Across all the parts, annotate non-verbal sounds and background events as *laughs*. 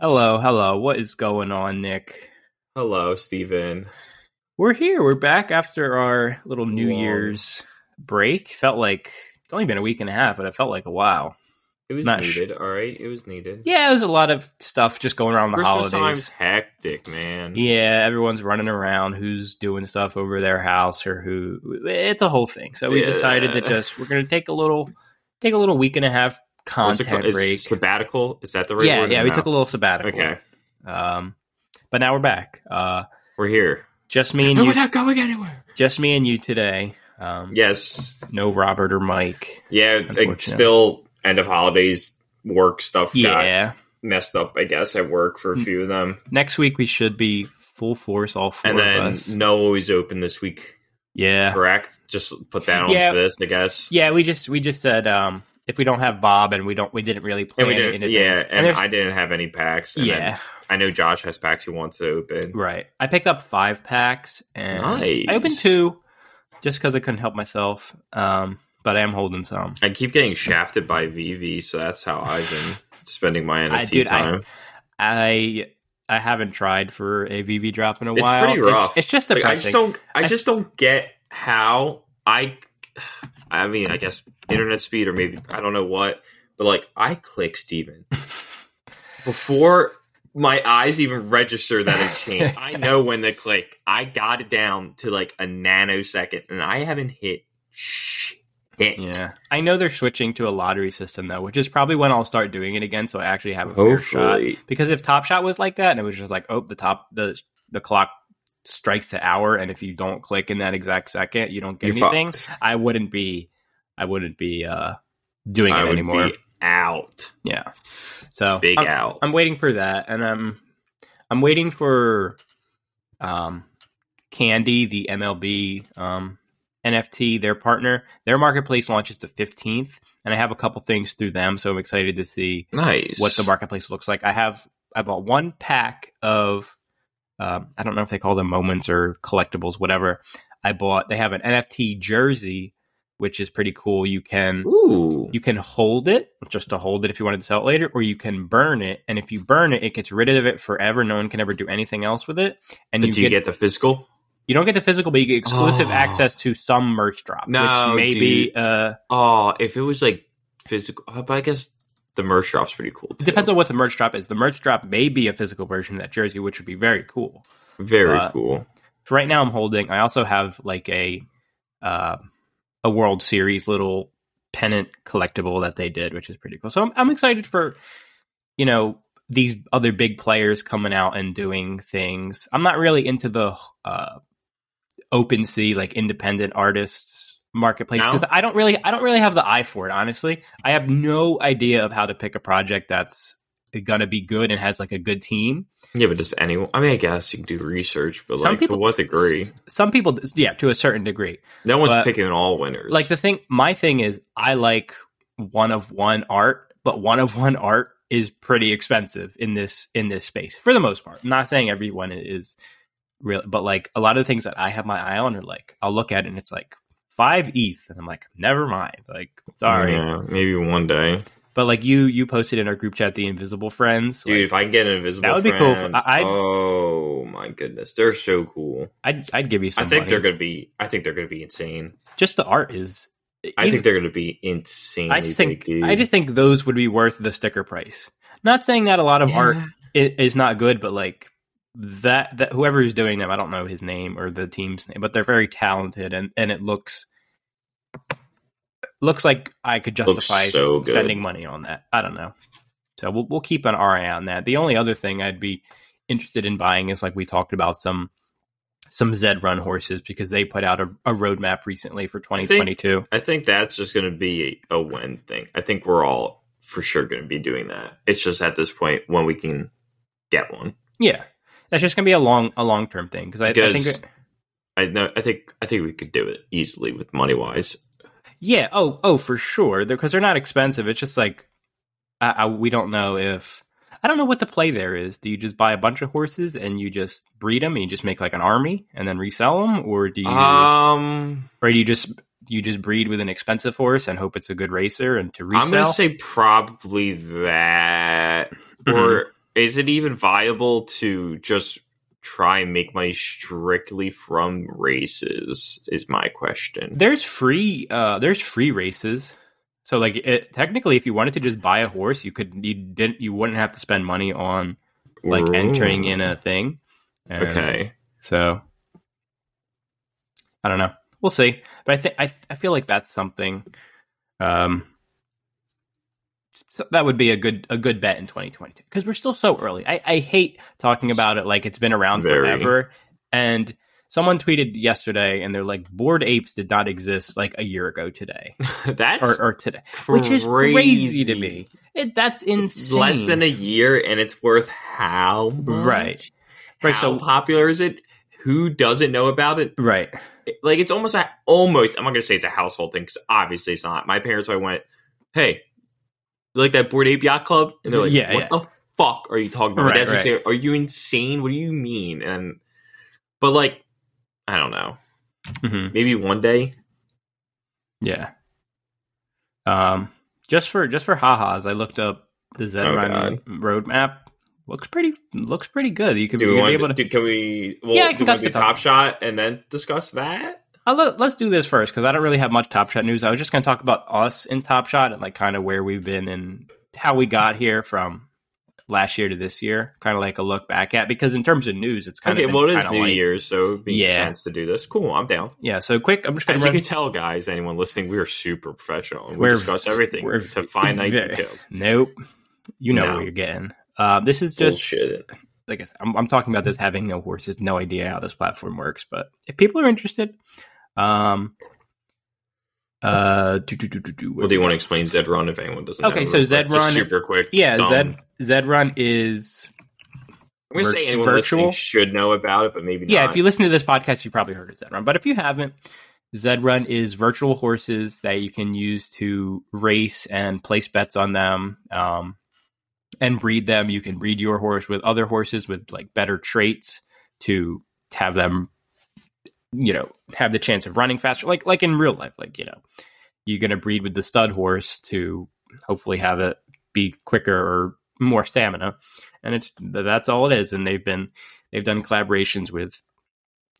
Hello, hello. What is going on, Nick? Hello, Steven. We're here. We're back after our little New Long. Year's break. Felt like it's only been a week and a half, but it felt like a while. It was Not sh- needed, all right. It was needed. Yeah, there's a lot of stuff just going around the Christmas holidays. time's hectic, man. Yeah, everyone's running around who's doing stuff over their house or who it's a whole thing. So we Yeah. decided to just we're gonna take a little take a little week and a half it content? Is break. sabbatical? Is that the right yeah, word? yeah, we no? took a little sabbatical. Okay, Um but now we're back. Uh we're here. just me and No, you we're not going anywhere. just me and you today. Um Yes, no Robert or Mike. yeah. Like, still end of holidays work stuff got Yeah. messed up. I guess at work for a few of them, Next week we should be full force, all four and then us. no always open this week. Yeah. Correct. Just put that on Yeah. this, I guess. Yeah, we just we just said um if we don't have Bob and we don't we didn't really plan And didn't, yeah, advance. and, I didn't have any packs. And yeah, I know Josh has packs he wants to open. right. I picked up five packs and Nice. I opened two just because I couldn't help myself. Um, but I am holding some. I keep getting shafted by VeVe, so that's how I've been spending my NFT *laughs* I- dude, time. I I haven't tried for a VeVe drop in a It's while. It's pretty rough. It's, just Like, I just don't. I I- just don't get how I. I mean, I guess internet speed or maybe I don't know what, but like I click Steven *laughs* before my eyes even register that it changed. I *laughs* know when to click. I got it down to like a nanosecond, and I haven't hit shit. yeah, I know they're switching to a lottery system though, which is probably when I'll start doing it again. So I actually have a fair shot. Because if Top Shot was like that, and it was just like, oh, the top the the clock strikes the hour, and if you don't click in that exact second, you don't get You're anything. fucked. I wouldn't be, I wouldn't be uh doing I it would anymore. be out, Yeah. So big I'm, out. I'm waiting for that, and I'm I'm waiting for um Candy, the MLB um NFT, their partner. Their marketplace launches the 15th, and I have a couple things through them, so I'm excited to see nice. what the marketplace looks like. I have I bought one pack of um, I don't know if they call them moments or collectibles, whatever. I bought they have an NFT jersey, which is pretty cool. You can Ooh. you can hold it just to hold it if you wanted to sell it later, or you can burn it. And if you burn it, it gets rid of it forever. No one can ever do anything else with it. And But you do you get, get the physical? you don't get the physical, but you get exclusive Oh. access to some merch drop, No, which may dude. be uh Oh, if it was like physical, uh, but I guess the merch drop's pretty cool. it depends on what the merch drop is. The merch drop may be a physical version of that jersey, which would be very cool. Very uh, cool. For right now, I'm holding. I also have like a uh, a World Series little pennant collectible that they did, which is pretty cool. So I'm, I'm excited for you know these other big players coming out and doing things. I'm not really into the uh, OpenSea like independent artists marketplace No? because I don't really I don't really have the eye for it. Honestly, I have no idea of how to pick a project that's gonna be good and has like a good team. Yeah, but does anyone? I mean, I guess you can do research, but Some like people, to what degree? Some people, yeah, to a certain degree. No one's but- picking all winners. Like the thing, my thing is, I like one of one art, but one of one art is pretty expensive in this in this space for the most part. I'm not saying everyone is real, but like a lot of the things that I have my eye on are like I'll look at it and it's like five ETH, and I'm like, never mind. Like, sorry, Yeah, maybe one day, but like you you posted in our group chat the Invisible Friends. dude. like, if I can get an invisible, that would be cool. friend- I- oh my goodness, they're so cool. I'd I'd give you some. I think money. they're gonna be. I think they're gonna be insane. just the art is. I even- think they're gonna be insane. I just think I just think those would be worth the sticker price. Not saying that a lot of art is not good, but like that that whoever is doing them, I don't know his name or the team's name, but they're very talented and and it looks looks like I could justify so good. spending money on that. I don't know. So we'll we'll keep an eye on that. The only other thing I'd be interested in buying is like we talked about some some Zed Run horses because they put out a, a roadmap recently for 2022. I think that's just going to be a win thing. I think we're all for sure going to be doing that. It's just at this point when we can get one. Yeah, that's just gonna be a long a long term thing because I, I think I know. I think. I think we could do it easily with money wise. Yeah oh oh for sure because they're, not expensive. It's just like I, I, we don't know if I don't know what the play there is. Do you just buy a bunch of horses and you just breed them and you just make like an army and then resell them, or do you Um, or do you just you just breed with an expensive horse and hope it's a good racer and to resell? I'm going to say probably that, Mhm. or is it even viable to just try and make money strictly from races? Is my question. There's free uh there's free races. So like it, technically if you wanted to just buy a horse, you could you didn't you wouldn't have to spend money on like entering in a thing. And Okay. So I don't know. We'll see. But I think I I feel like that's something um so that would be a good a good bet in 2022 because we're still so early. I, I hate talking about it like it's been around Very. forever. And someone tweeted yesterday, and they're like, "Bored apes did not exist like a year ago today *laughs* That's or, or today," which is crazy to me. It, that's insane. Less than a year, and it's worth how much? Right. Right, How so- popular is it? Who doesn't know about it? right. Like it's almost a almost. I'm not gonna say it's a household thing because obviously it's not. My parents, I went, "Hey, like that Bored Ape Yacht Club?" And they're like, Yeah, "What yeah. the fuck are you talking about?" Right, That's right. Saying. Are you insane? What do you mean? And but like, I don't know. hmm Maybe one day. Yeah. Um, just for just for ha-has, I looked up the Zed Oh, roadmap. Looks pretty looks pretty good. You could Do you we could want be able to? to. Do, can we? Well, Yeah, I do can do the top- Top Shot and then discuss that? I'll let, let's do this first because I don't really have much Top Shot news. I was just going to talk about us in Top Shot and like kind of where we've been and how we got here from last year to this year. Kind of like a look back at because in terms of news, it's kind Okay, of well, it is New light. Year's, so it makes Yeah. sense to do this. Cool, I'm down. Yeah. So quick, I'm just going As to you can tell, guys, anyone listening, we are super professional and we We're- discuss everything we're to finite very- details. Nope. You know No. what you're getting. Uh, this is just Bullshit. like I said, I'm, I'm talking about this having no horses, no idea how this platform works. But if people are interested, um, uh, do, do, do, do, do, Well, do you want to explain Zed Run if anyone doesn't? Okay, know, so real quick? Zed Just Run- super quick. Yeah. Zed Zed Run is I'm gonna say anyone virtual. should know about it, but maybe yeah. not. If you listen to this podcast, you probably heard of Zed Run. But if you haven't, Zed Run is virtual horses that you can use to race and place bets on them, um, and breed them. You can breed your horse with other horses with like better traits to have them, you know, have the chance of running faster, like like in real life. Like you know, you're gonna breed with the stud horse to hopefully have it be quicker or more stamina, and it's that's all it is. And they've been they've done collaborations with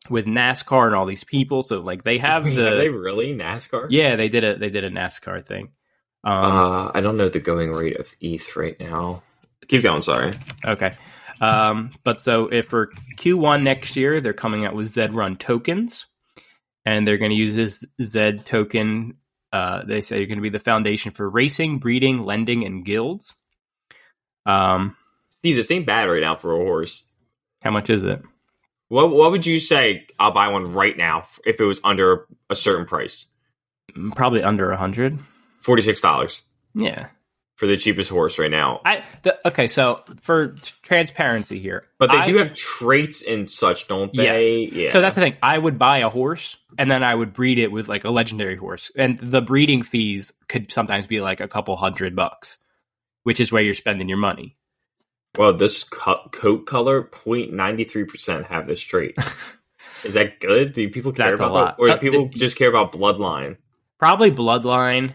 with NASCAR and all these people. So like they have Wait, the are they really NASCAR? yeah they did a they did a NASCAR thing. Um, Uh, I don't know the going rate of ETH right now. Keep going. Sorry. Okay. Um, but so if for Q1 next year, they're coming out with Zed Run tokens, and they're going to use this Zed token. Uh, they say you're going to be the foundation for racing, breeding, lending, and guilds. Um, See, this ain't bad right now for a horse. how much is it? What What would you say? I'll buy one right now if it was under a certain price. Probably under a hundred. Forty six dollars Yeah. For the cheapest horse right now. I the, okay. So for transparency here, But they I- do have traits and such, don't they? Yeah. So that's the thing. I would buy a horse and then I would breed it with like a legendary horse. And the breeding fees could sometimes be like a couple hundred bucks, which is where you're spending your money. well, this co- coat color 0.93 percent have this trait. *laughs* Is that good? Do people care That's a about lot. that, or do Uh, people the- just care about bloodline? Probably bloodline.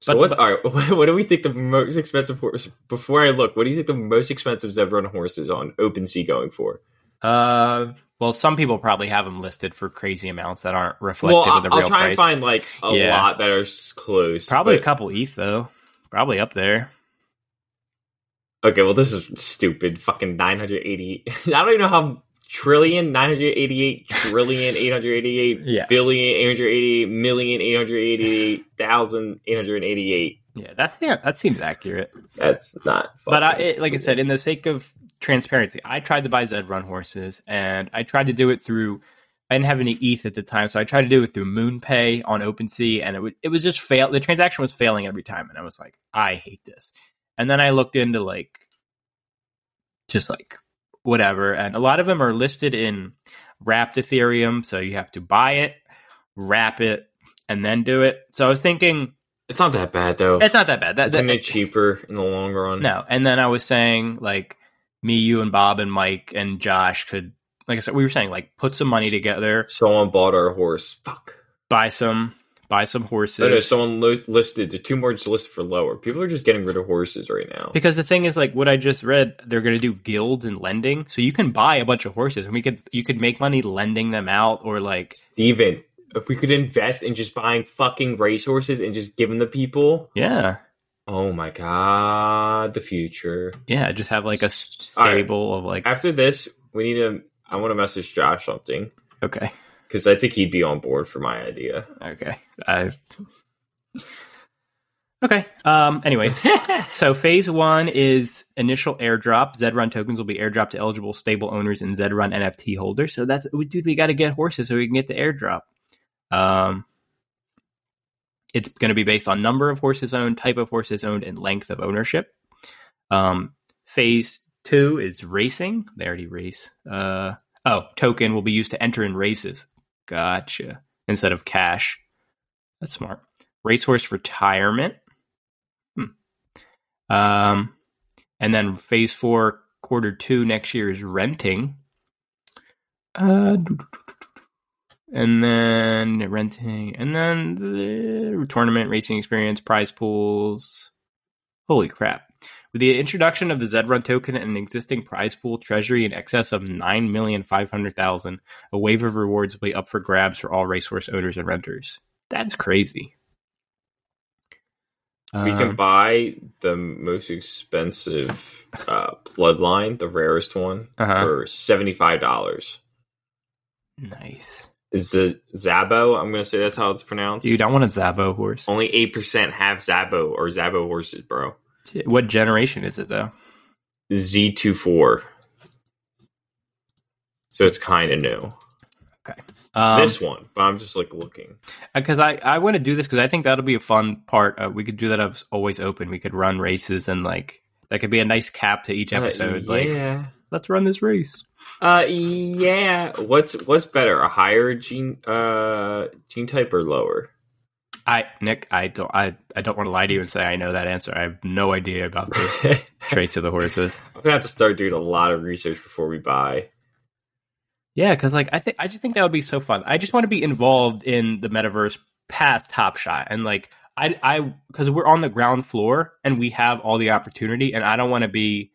So But- what's all right? *laughs* What do we think the most expensive horse? Before I look, what do you think the most expensive Run horse is on OpenSea going for? Uh, well, some people probably have them listed for crazy amounts that aren't reflective well, of the I'll, real I'll try price. and find like a Yeah. lot that are close. probably a couple ETH though. Probably up there. Okay, well, this is stupid. Fucking 980. *laughs* I don't even know how trillion, 988 trillion, 888 *laughs* Yeah. billion, 888 million, 888,000, 888. Yeah, that's yeah, that seems accurate. That's not. But I, it, like I said, in the sake of transparency, I tried to buy Zed Run horses, and I tried to do it through. I didn't have any ETH at the time, so I tried to do it through MoonPay on OpenSea, and it would, it was just fail. The transaction was failing every time, and I was like, I hate this. And then I looked into like, just like whatever, and a lot of them are listed in wrapped Ethereum, so you have to buy it, wrap it, and then do it. So I was thinking, It's not that bad, though. it's not that bad. That, Isn't that- it cheaper in the long run? no, and then I was saying like me, you, and Bob and Mike and Josh could, like I said, we were saying like put some money together, Someone bought our horse. Fuck. buy some, buy some horses. Oh, no, someone li- listed the two more just listed for lower. People are just getting rid of horses right now. Because the thing is, like what I just read, they're going to do guilds and lending, so you can buy a bunch of horses, and we could you could make money lending them out, or like Steven, if we could invest in just buying fucking racehorses and just giving the people, yeah, oh my god, the future. yeah, just have like a s- All right. stable of like After this, we need to. I want to message Josh something okay, because I think he'd be on board for my idea. okay, I okay. Um. Anyways, *laughs* so phase one is initial airdrop. Zedrun tokens will be airdropped to eligible stable owners and Zedrun NFT holders. So that's dude, we got to get horses so we can get the airdrop. Um. It's going to be based on number of horses owned, type of horses owned, and length of ownership. Um, phase two is racing. They already race. Uh, oh, token will be used to enter in races. Gotcha. Instead of cash. That's smart. Racehorse retirement. Hmm. Um, and then phase four, quarter two next year is renting. Uh, and then renting, and then the tournament racing experience, prize pools. Holy crap. With the introduction of the Zedrun token and an existing prize pool treasury in excess of 9,500,000, a wave of rewards will be up for grabs for all racehorse owners and renters. That's crazy. We can Um, buy the most expensive uh, bloodline, the rarest one, Uh-huh. for seventy five dollars. nice. Is the Szabo? I'm going to say that's how it's pronounced. Dude, I want a Szabo horse. Only eight percent have Szabo or Szabo horses, bro. What generation is it, though? Z 24 So it's kind of new. Um, this one, but I'm just like looking. because I, I want to do this because I think that'll be a fun part. Uh, we could do that as always open. We could run races and like that could be a nice cap to each episode. Uh, Like, let's run this race. Uh, yeah. What's what's better, a higher gene uh gene type or lower? I Nick, I don't I, I don't want to lie to you and say I know that answer. I have no idea about the *laughs* traits of the horses. I'm gonna have to start doing a lot of research before we buy. Yeah, because like I think I just think that would be so fun. I just want to be involved in the metaverse past Top Shot and like I I because we're on the ground floor and we have all the opportunity and I don't want to be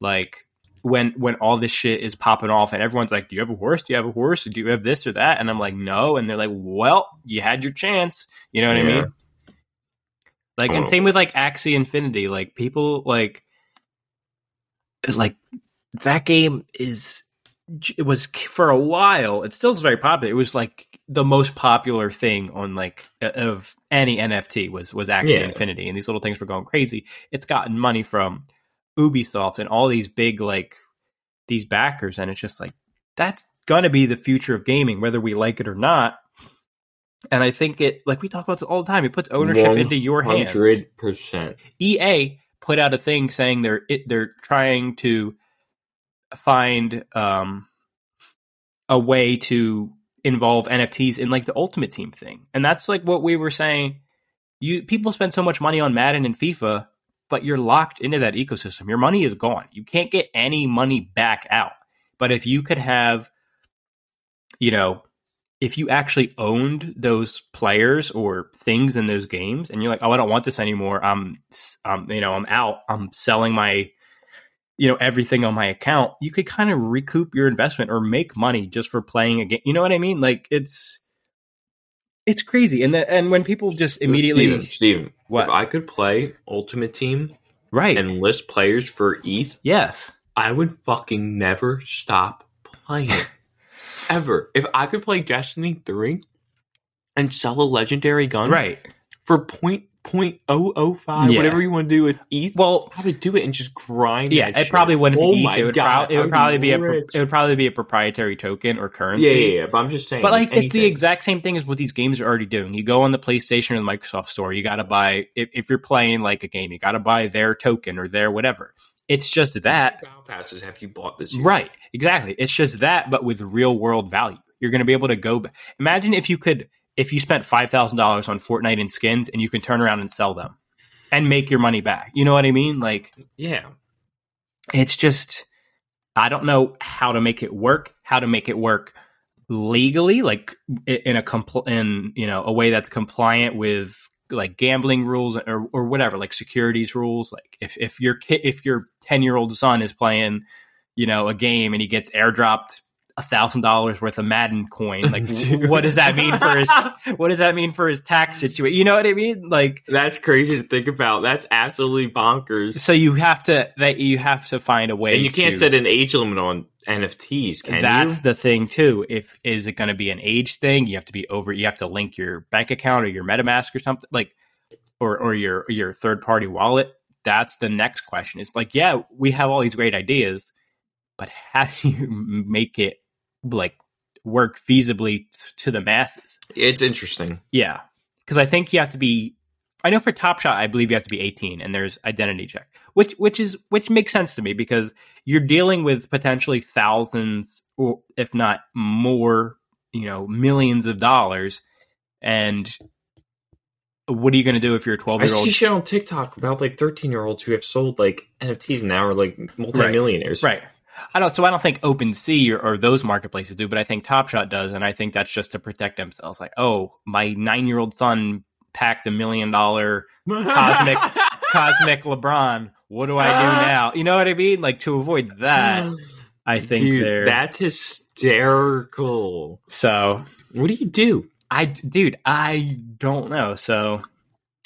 like when when all this shit is popping off and everyone's like, "Do you have a horse? Do you have a horse? Do you have this or that?" And I'm like, "No," and they're like, "Well, you had your chance." You know what I mean? Like, and Oh. same with like Axie Infinity. Like people like like that game is it was for a while it still is very popular it was like the most popular thing on like of any nft was was Axie Yeah. infinity and these little things were going crazy it's gotten money from ubisoft and all these big like these backers and it's just like that's gonna be the future of gaming whether we like it or not and i think it like we talk about this all the time it puts ownership into your hands Hundred percent. EA put out a thing saying they're it, they're trying to find um, a way to involve NFTs in like the Ultimate Team thing, and that's like what we were saying. You people spend so much money on Madden and FIFA, but you're locked into that ecosystem. Your money is gone. You can't get any money back out. But if you could have, you know, if you actually owned those players or things in those games and you're like, oh, I don't want this anymore. I'm, um, you know, I'm out. I'm selling my, you know, everything on my account. You could kind of recoup your investment or make money just for playing a game. You know what I mean? Like it's, it's crazy. And the, and when people just immediately, Steven, Steven, What? if I could play Ultimate Team right? and list players for ETH, yes, I would fucking never stop playing. *laughs* Ever. If I could play Destiny 3 and sell a legendary gun right. for point point oh oh five, Yeah. whatever you want to do with ETH, Well, I would do it and just grind. It. Yeah, it shit. probably wouldn't Oh be ETH. It would, God, prob- it would probably be a pro- it would probably be a proprietary token or currency. yeah, yeah, yeah. But I'm just saying. But like it's the exact same thing as what these games are already doing. You go on the PlayStation or the Microsoft Store, you got to buy if, if you're playing like a game, you got to buy their token or their whatever. It's just that, Battle passes have you bought this year? right? Exactly. It's just that, but with real world value. You're going to be able to go. Imagine if you could, if you spent five thousand dollars on Fortnite and skins, and you can turn around and sell them and make your money back. You know what I mean? Like Yeah. it's just I don't know how to make it work, how to make it work legally, like in a compl- in you know a way that's compliant with like gambling rules or, or whatever, like securities rules. Like if if your kid, if your ten year old son is playing, you know, a game and he gets airdropped a thousand dollars worth of Madden coin. Like, *laughs* what does that mean for his? *laughs* What does that mean for his tax situation? You know what I mean? Like, that's crazy to think about. That's absolutely bonkers. So you have to that you have to find a way, and you can't set an age limit on NFTs. Can that's you? the thing too. If is it going to be an age thing? You have to be over. You have to link your bank account or your MetaMask or something like, or or your your third party wallet. That's the next question. It's like, yeah, we have all these great ideas, but *laughs* how do you make it like work feasibly to the masses. It's interesting. Yeah. Because I think you have to be I know for Top Shot I believe you have to be 18 and there's identity check. Which which is which makes sense to me because you're dealing with potentially thousands or if not more, you know, millions of dollars and what are you going to do if you're a 12 year old? I see old? shit on TikTok about like 13 year olds who have sold like NFTs now are like multimillionaires. Right. I don't. So I don't think OpenSea or, or those marketplaces do, but I think Top Shot does, and I think that's just to protect themselves. Like, oh, my nine year old son packed a million dollar cosmic *laughs* cosmic LeBron. What do I do uh-huh. now? You know what I mean? Like to avoid that, I think Dude, they're that's hysterical. so. What do you do? I dude, I don't know. So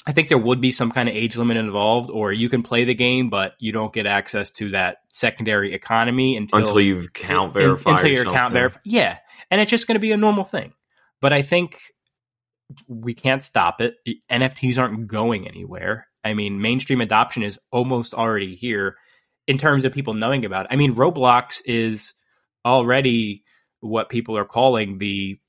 I think there would be some kind of age limit involved, or you can play the game, but you don't get access to that secondary economy until Until you've account verified. until your account verified. Yeah, and it's just going to be a normal thing. But I think we can't stop it. NFTs aren't going anywhere. I mean, mainstream adoption is almost already here in terms of people knowing about it. I mean, Roblox is already what people are calling the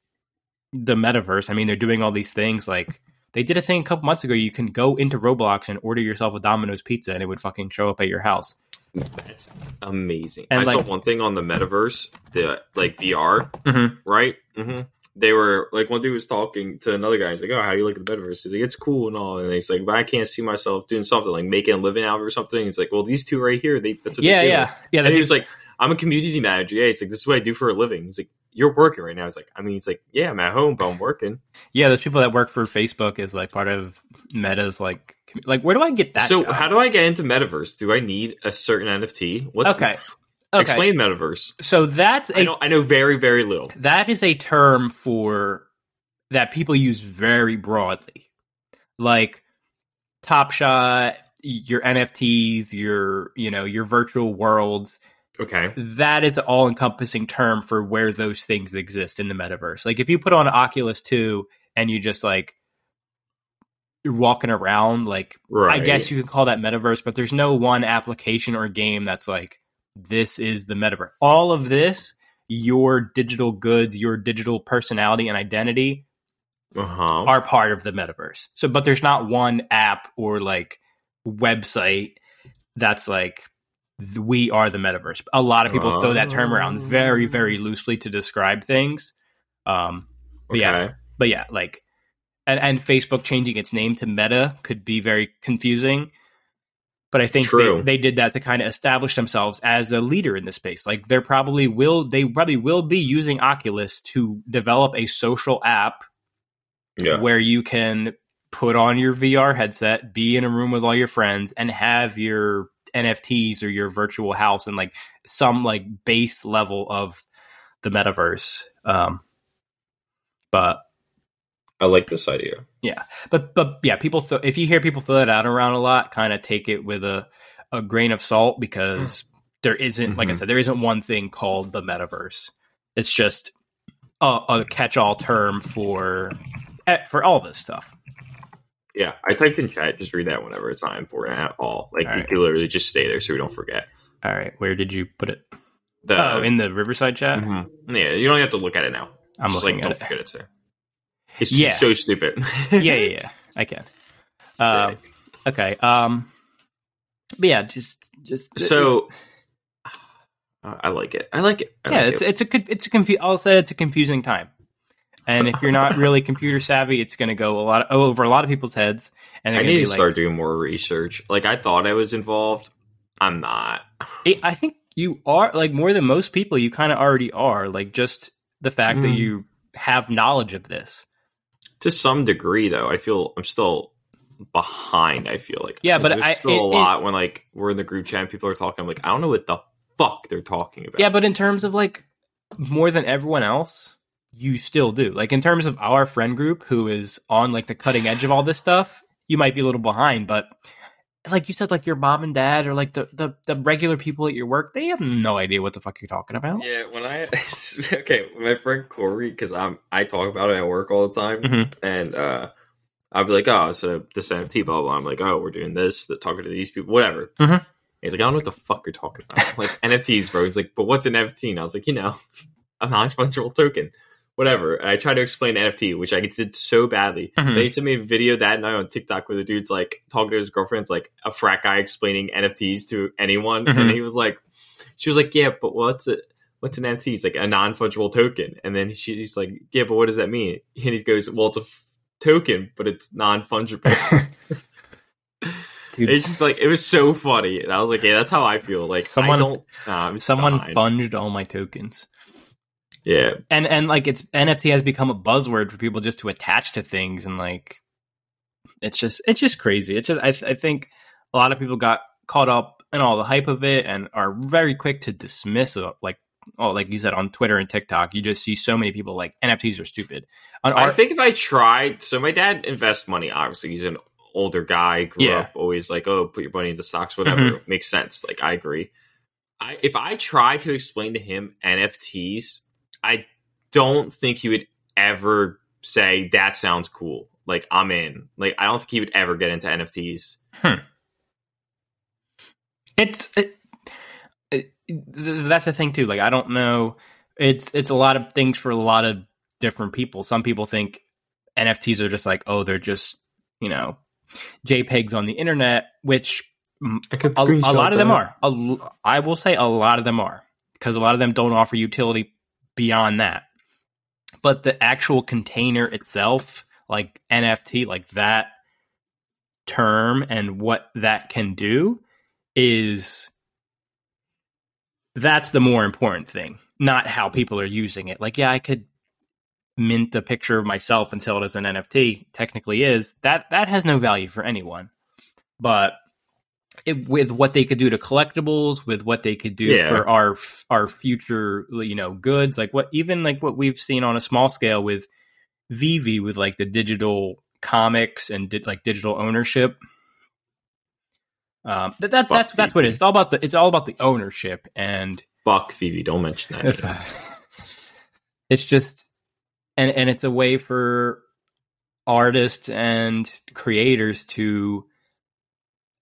the metaverse. I mean, they're doing all these things like they did a thing a couple months ago. You can go into Roblox and order yourself a Domino's pizza, and it would fucking show up at your house. That's amazing. And, I like- saw one thing on the metaverse, the like VR, Mhm. right? Mm-hmm. They were like one dude was talking to another guy. He's like, "Oh, how you look at the metaverse?" He's like, "It's cool and all." And he's like, "But I can't see myself doing something like making a living out of it or something." He's like, "Well, these two right here, they that's what Yeah, they do." yeah, yeah. And he was like, "I'm a community manager." Yeah, he's like, "This is what I do for a living." He's like, "You're working right now." He's like, "I mean, he's like, yeah, I'm at home, but I'm working." Yeah, those people that work for Facebook is like part of Meta's like like where do I get that? so, job? how do I get into metaverse? Do I need a certain NFT? What's okay, okay. Explain metaverse. So that's I a know I know very very little. that is a term for that people use very broadly, like Top Shot, your NFTs, your you know your virtual worlds. Okay. That is an all encompassing term for where those things exist in the metaverse. Like if you put on an Oculus Two and you just like you're walking around, like Right. I guess you could call that metaverse, but there's no one application or game that's like this is the metaverse. All of this, your digital goods, your digital personality and identity Uh huh. are part of the metaverse. So but there's not one app or like website that's like we are the metaverse. A lot of people throw that term around very very loosely to describe things. Um but yeah, but yeah, like, and, and Facebook changing its name to Meta could be very confusing. But I think they, they did that to kind of establish themselves as a leader in the space. Like, they're probably will they probably will be using Oculus to develop a social app Yeah. where you can put on your VR headset, be in a room with all your friends, and have your NFTs or your virtual house and like some like base level of the metaverse. Um, but I like this idea. Yeah, but but yeah, people. Th- if you hear people throw that out around a lot, kind of take it with a a grain of salt because there isn't, like I Mhm. said, there isn't one thing called the metaverse. It's just a, a catch-all term for eh, for all this stuff. Yeah, I typed in chat. Just read that whenever. It's not important at all. Like All you right. could literally just stay there so we don't forget. All right, where did you put it? The oh, in the Riverside chat. Mhm. yeah, you don't have to look at it now. I'm just looking like at don't it. forget it's there. It's Yeah. just so stupid. yeah, yeah, yeah. *laughs* I can. Um, okay. Um, but yeah, just just So I I like it. I like it. I yeah, like it's it. it's a it's a confu- I'll say it's a confusing time, and if you're not really computer savvy, it's going to go a lot over a lot of people's heads, and I need to be start doing more research. Like I thought I was involved. I'm not. I I think you are like more than most people. You kind of already are. Like just the fact that Mm. you have knowledge of this. to some degree though i feel i'm still behind i feel like Yeah, but I- still it- a it- lot when like we're in the group chat and people are talking i'm like i don't know what the fuck they're talking about Yeah, but in terms of like more than everyone else, you still do. Like in terms of our friend group who is on like the cutting edge of all this stuff, you might be a little behind, but like you said, like your mom and dad or like the, the, the regular people at your work, they have no idea what the fuck you're talking about. yeah when i *laughs* okay my friend corey because i'm i talk about it at work all the time Mhm. and uh I'll be like, oh, so this NFT, blah, blah, blah. I'm like, oh, we're doing this, the, talking to these people, whatever. Mhm. He's like, I don't know what the fuck you're talking about. I'm like, *laughs* NFTs, bro. He's like, but what's an NFT? And I was like, you know, a non fungible token, whatever. And I tried to explain NFT, which I did so badly. Mhm. Then he sent me a video that night on TikTok where the dude's like talking to his girlfriend. It's like a frat guy explaining NFTs to anyone. Mhm. And he was like, she was like, yeah, but what's it? What's an NFT? It's like a non fungible token. And then she's like, yeah, but what does that mean? And he goes, well, it's a f- token, but it's non fungible. *laughs* It's just like it was so funny, and I was like, yeah, that's how I feel. Like Someone- I don't. Nah, someone fine. funged all my tokens. Yeah, and and like it's NFT has become a buzzword for people just to attach to things and like it's just it's just crazy. It's just I th- I think a lot of people got caught up in all the hype of it and are very quick to dismiss it. Like oh, like you said on Twitter and TikTok, you just see so many people like NFTs are stupid. On I our, think if I tried, so my dad invests money. Obviously, he's an older guy. Grew Yeah. up always like, oh, put your money in the stocks, whatever. Mhm. Makes sense. Like I agree. I if I try to explain to him NFTs, I don't think he would ever say that sounds cool. Like I'm in. Like I don't think he would ever get into NFTs. Hmm. it's it, it, that's the thing too. Like I don't know. It's it's a lot of things for a lot of different people. Some people think NFTs are just like oh they're just you know JPEGs on the internet, which a, a lot of them are. A l- I will say a lot of them are because a lot of them don't offer utility beyond that. But the actual container itself, like NFT, like that term and what that can do, is that's the more important thing, not how people are using it. Like, yeah, I could mint a picture of myself and sell it as an NFT. Technically, is that that has no value for anyone, but it, with what they could do to collectibles, with what they could do Yeah. for our our future, you know, goods, like what even like what we've seen on a small scale with VeVe, with like the digital comics and di- like digital ownership. Um, that, that that's that's what it is. It's all about the it's all about the ownership and Fuck VeVe, don't mention that. *laughs* it's just and and it's a way for artists and creators to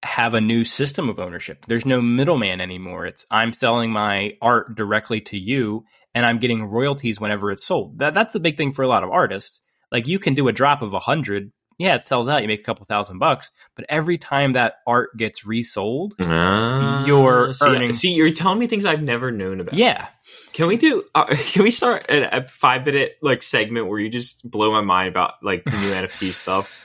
have a new system of ownership. There's no middleman anymore. It's I'm selling my art directly to you and I'm getting royalties whenever it's sold. That that's the big thing for a lot of artists. Like you can do a drop of a hundred, yeah, it sells out, you make a couple thousand bucks, but every time that art gets resold, Ah, You're see, earning- See, you're telling me things I've never known about. yeah, Can we do? Uh, *laughs* can we start a, a five minute like segment where you just blow my mind about like the new *laughs* NFT stuff?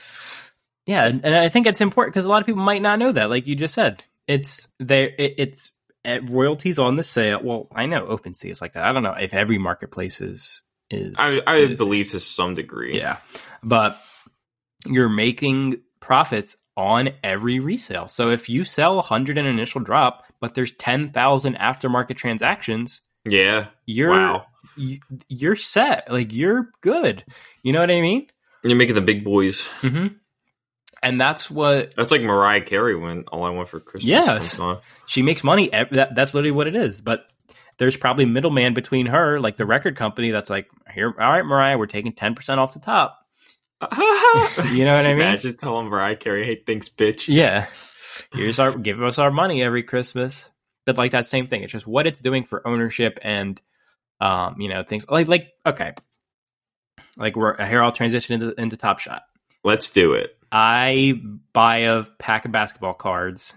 Yeah, and, and I think it's important because a lot of people might not know that. Like you just said, it's there. It, it's at royalties on the sale. Well, I know OpenSea is like that. I don't know if every marketplace is is. I, I is- believe to some degree. yeah, but you're making profits on every resale. So if you sell a hundred in initial drop, but there's ten thousand aftermarket transactions, Yeah. you're Wow. you, you're set. Like you're good. You know what I mean? You're making the big boys. hmm And that's what That's like Mariah Carey when All I Want for Christmas Yes. she makes money. That, that's literally what it is. But there's probably middleman between her, like the record company, that's like, here, all right, Mariah, we're taking ten percent off the top. *laughs* you know what I mean? Imagine telling Mariah Carey, "Hey, thanks, bitch." Yeah, here's our give us our money every Christmas. But like that same thing. It's just what it's doing for ownership and, um, you know, things like like okay, like we're here. I'll transition into into Top Shot. Let's do it. I buy a pack of basketball cards.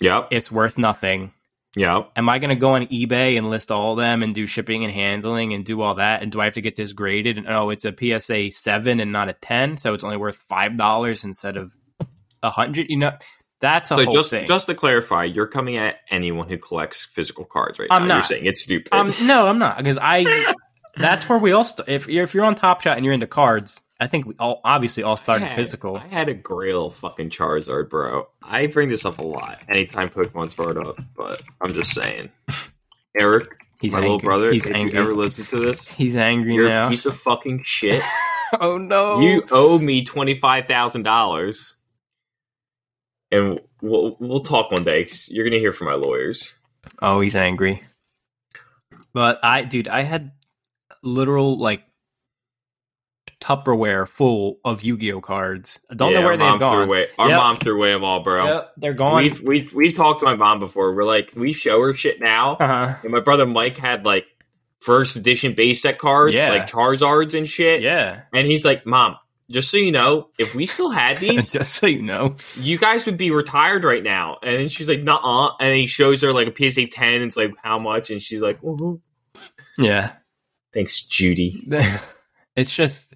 Yep. It's worth nothing. Yep. am I going to go on eBay and list all of them and do shipping and handling and do all that? And do I have to get this graded? And oh, it's a PSA seven and not a ten, so it's only worth five dollars instead of a hundred. You know, that's a So whole just thing. just to clarify, you're coming at anyone who collects physical cards right I'm now. You're not. saying it's stupid. um, no, I'm not because I *laughs* that's where we all. St- if you're if you're on Top Shot and you're into cards, I think we all obviously all I started had- physical. I had a Grail fucking Charizard, bro. I bring this up a lot anytime Pokemon's brought up, but I'm just saying. Eric, He's my angry. little brother, He's if angry. you ever listen to this, He's angry you're now. a piece of fucking shit. *laughs* oh no! You owe me twenty five thousand dollars, and we'll we'll talk one day. 'cause you're gonna hear from my lawyers. Oh, he's angry. But I, dude, I had literal like Tupperware full of Yu-Gi-Oh cards. I don't Yeah, know where they've gone. Away, our Yep. mom threw away them all, bro. Yep, they're gone. We've we've we've talked to my mom before. We're like, we show her shit now, uh-huh. and my brother Mike had like first edition base set cards, Yeah. like Charizards and shit. Yeah. And he's like, Mom, just so you know, if we still had *laughs* these, Just so you know. you guys would be retired right now. And then she's like, Nuh-uh. And he shows her like a PSA 10. And it's like, how much? And she's like, Woohoo. Yeah. Thanks, Judy. *laughs* it's just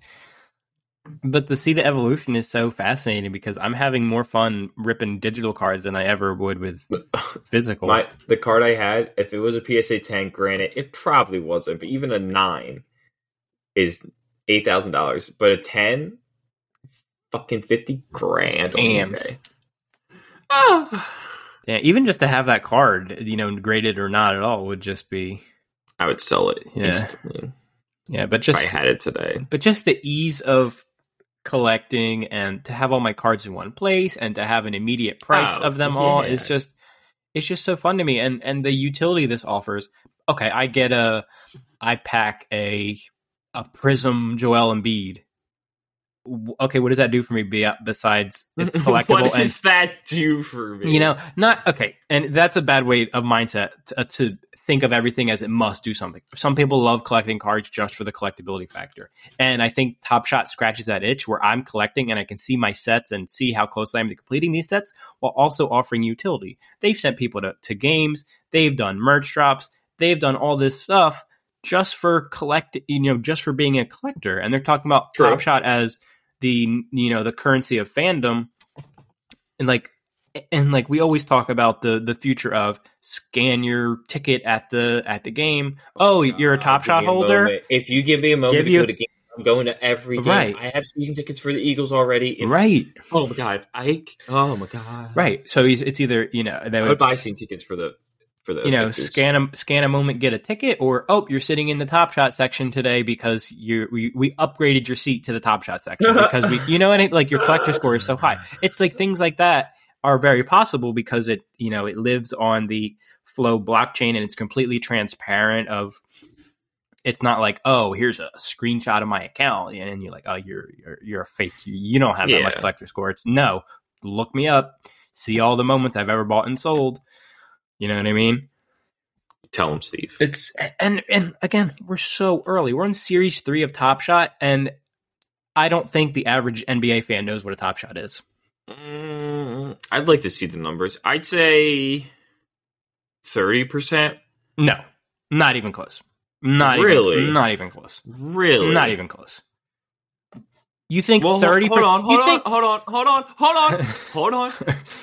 but to see the evolution is so fascinating because I'm having more fun ripping digital cards than I ever would with *laughs* physical. My the card I had, if it was a PSA 10, granted, it probably wasn't, but even a nine is eight thousand dollars. But a ten, fucking fifty grand Damn. Ah. *sighs* yeah, even just to have that card, you know, graded or not at all would just be I would sell it Yeah. instantly yeah, but if I had it today. but just the ease of collecting and to have all my cards in one place and to have an immediate price Oh, of them all is just it's just so fun to me and and the utility this offers okay i get a i pack a a prism joel Embiid. Okay what does that do for me be- besides it's *laughs* collectible what and does that do for me? you know not okay and that's a bad way of mindset to, uh, to think of everything as it must do something. Some people love collecting cards just for the collectability factor. And i think top shot scratches that itch where i'm collecting and i can see my sets and see how close i am to completing these sets while also offering utility. They've sent people to, to games. They've done merch drops. They've done all this stuff just for collect you know just for being a collector. And they're talking about True. top shot as the you know the currency of fandom. And like and like we always talk about the the future of scan your ticket at the at the game oh, oh you're a top Give shot a holder. If you give me a moment Give to you- go to game, I'm going to every game. Right. I have season tickets for the Eagles already. If, right Oh my god, I oh my god. right so it's it's either you know they I would would buy season tickets for the for the you know scan a scan a moment get a ticket or oh you're sitting in the top shot section today because you we, we upgraded your seat to the top shot section *laughs* because we you know and it, like your collector score is so high it's like things like that are very possible because it you know it lives on the flow blockchain and it's completely transparent of it's not like oh here's a screenshot of my account and you're like oh you're you're, you're a fake you, don't have that much Yeah. collector score. It's no look me up see all the moments i've ever bought and sold. You know what i mean? Tell him, Steve. it's and and again we're so early. We're in series three of top shot and i don't think the average nba fan knows what a top shot is Mm, I'd like to see the numbers. I'd say thirty percent. no not even close not Really? even, not even close Really? Not even close. You think Well, thirty? hold on, hold on, think, hold on, hold on, hold on, *laughs* hold on.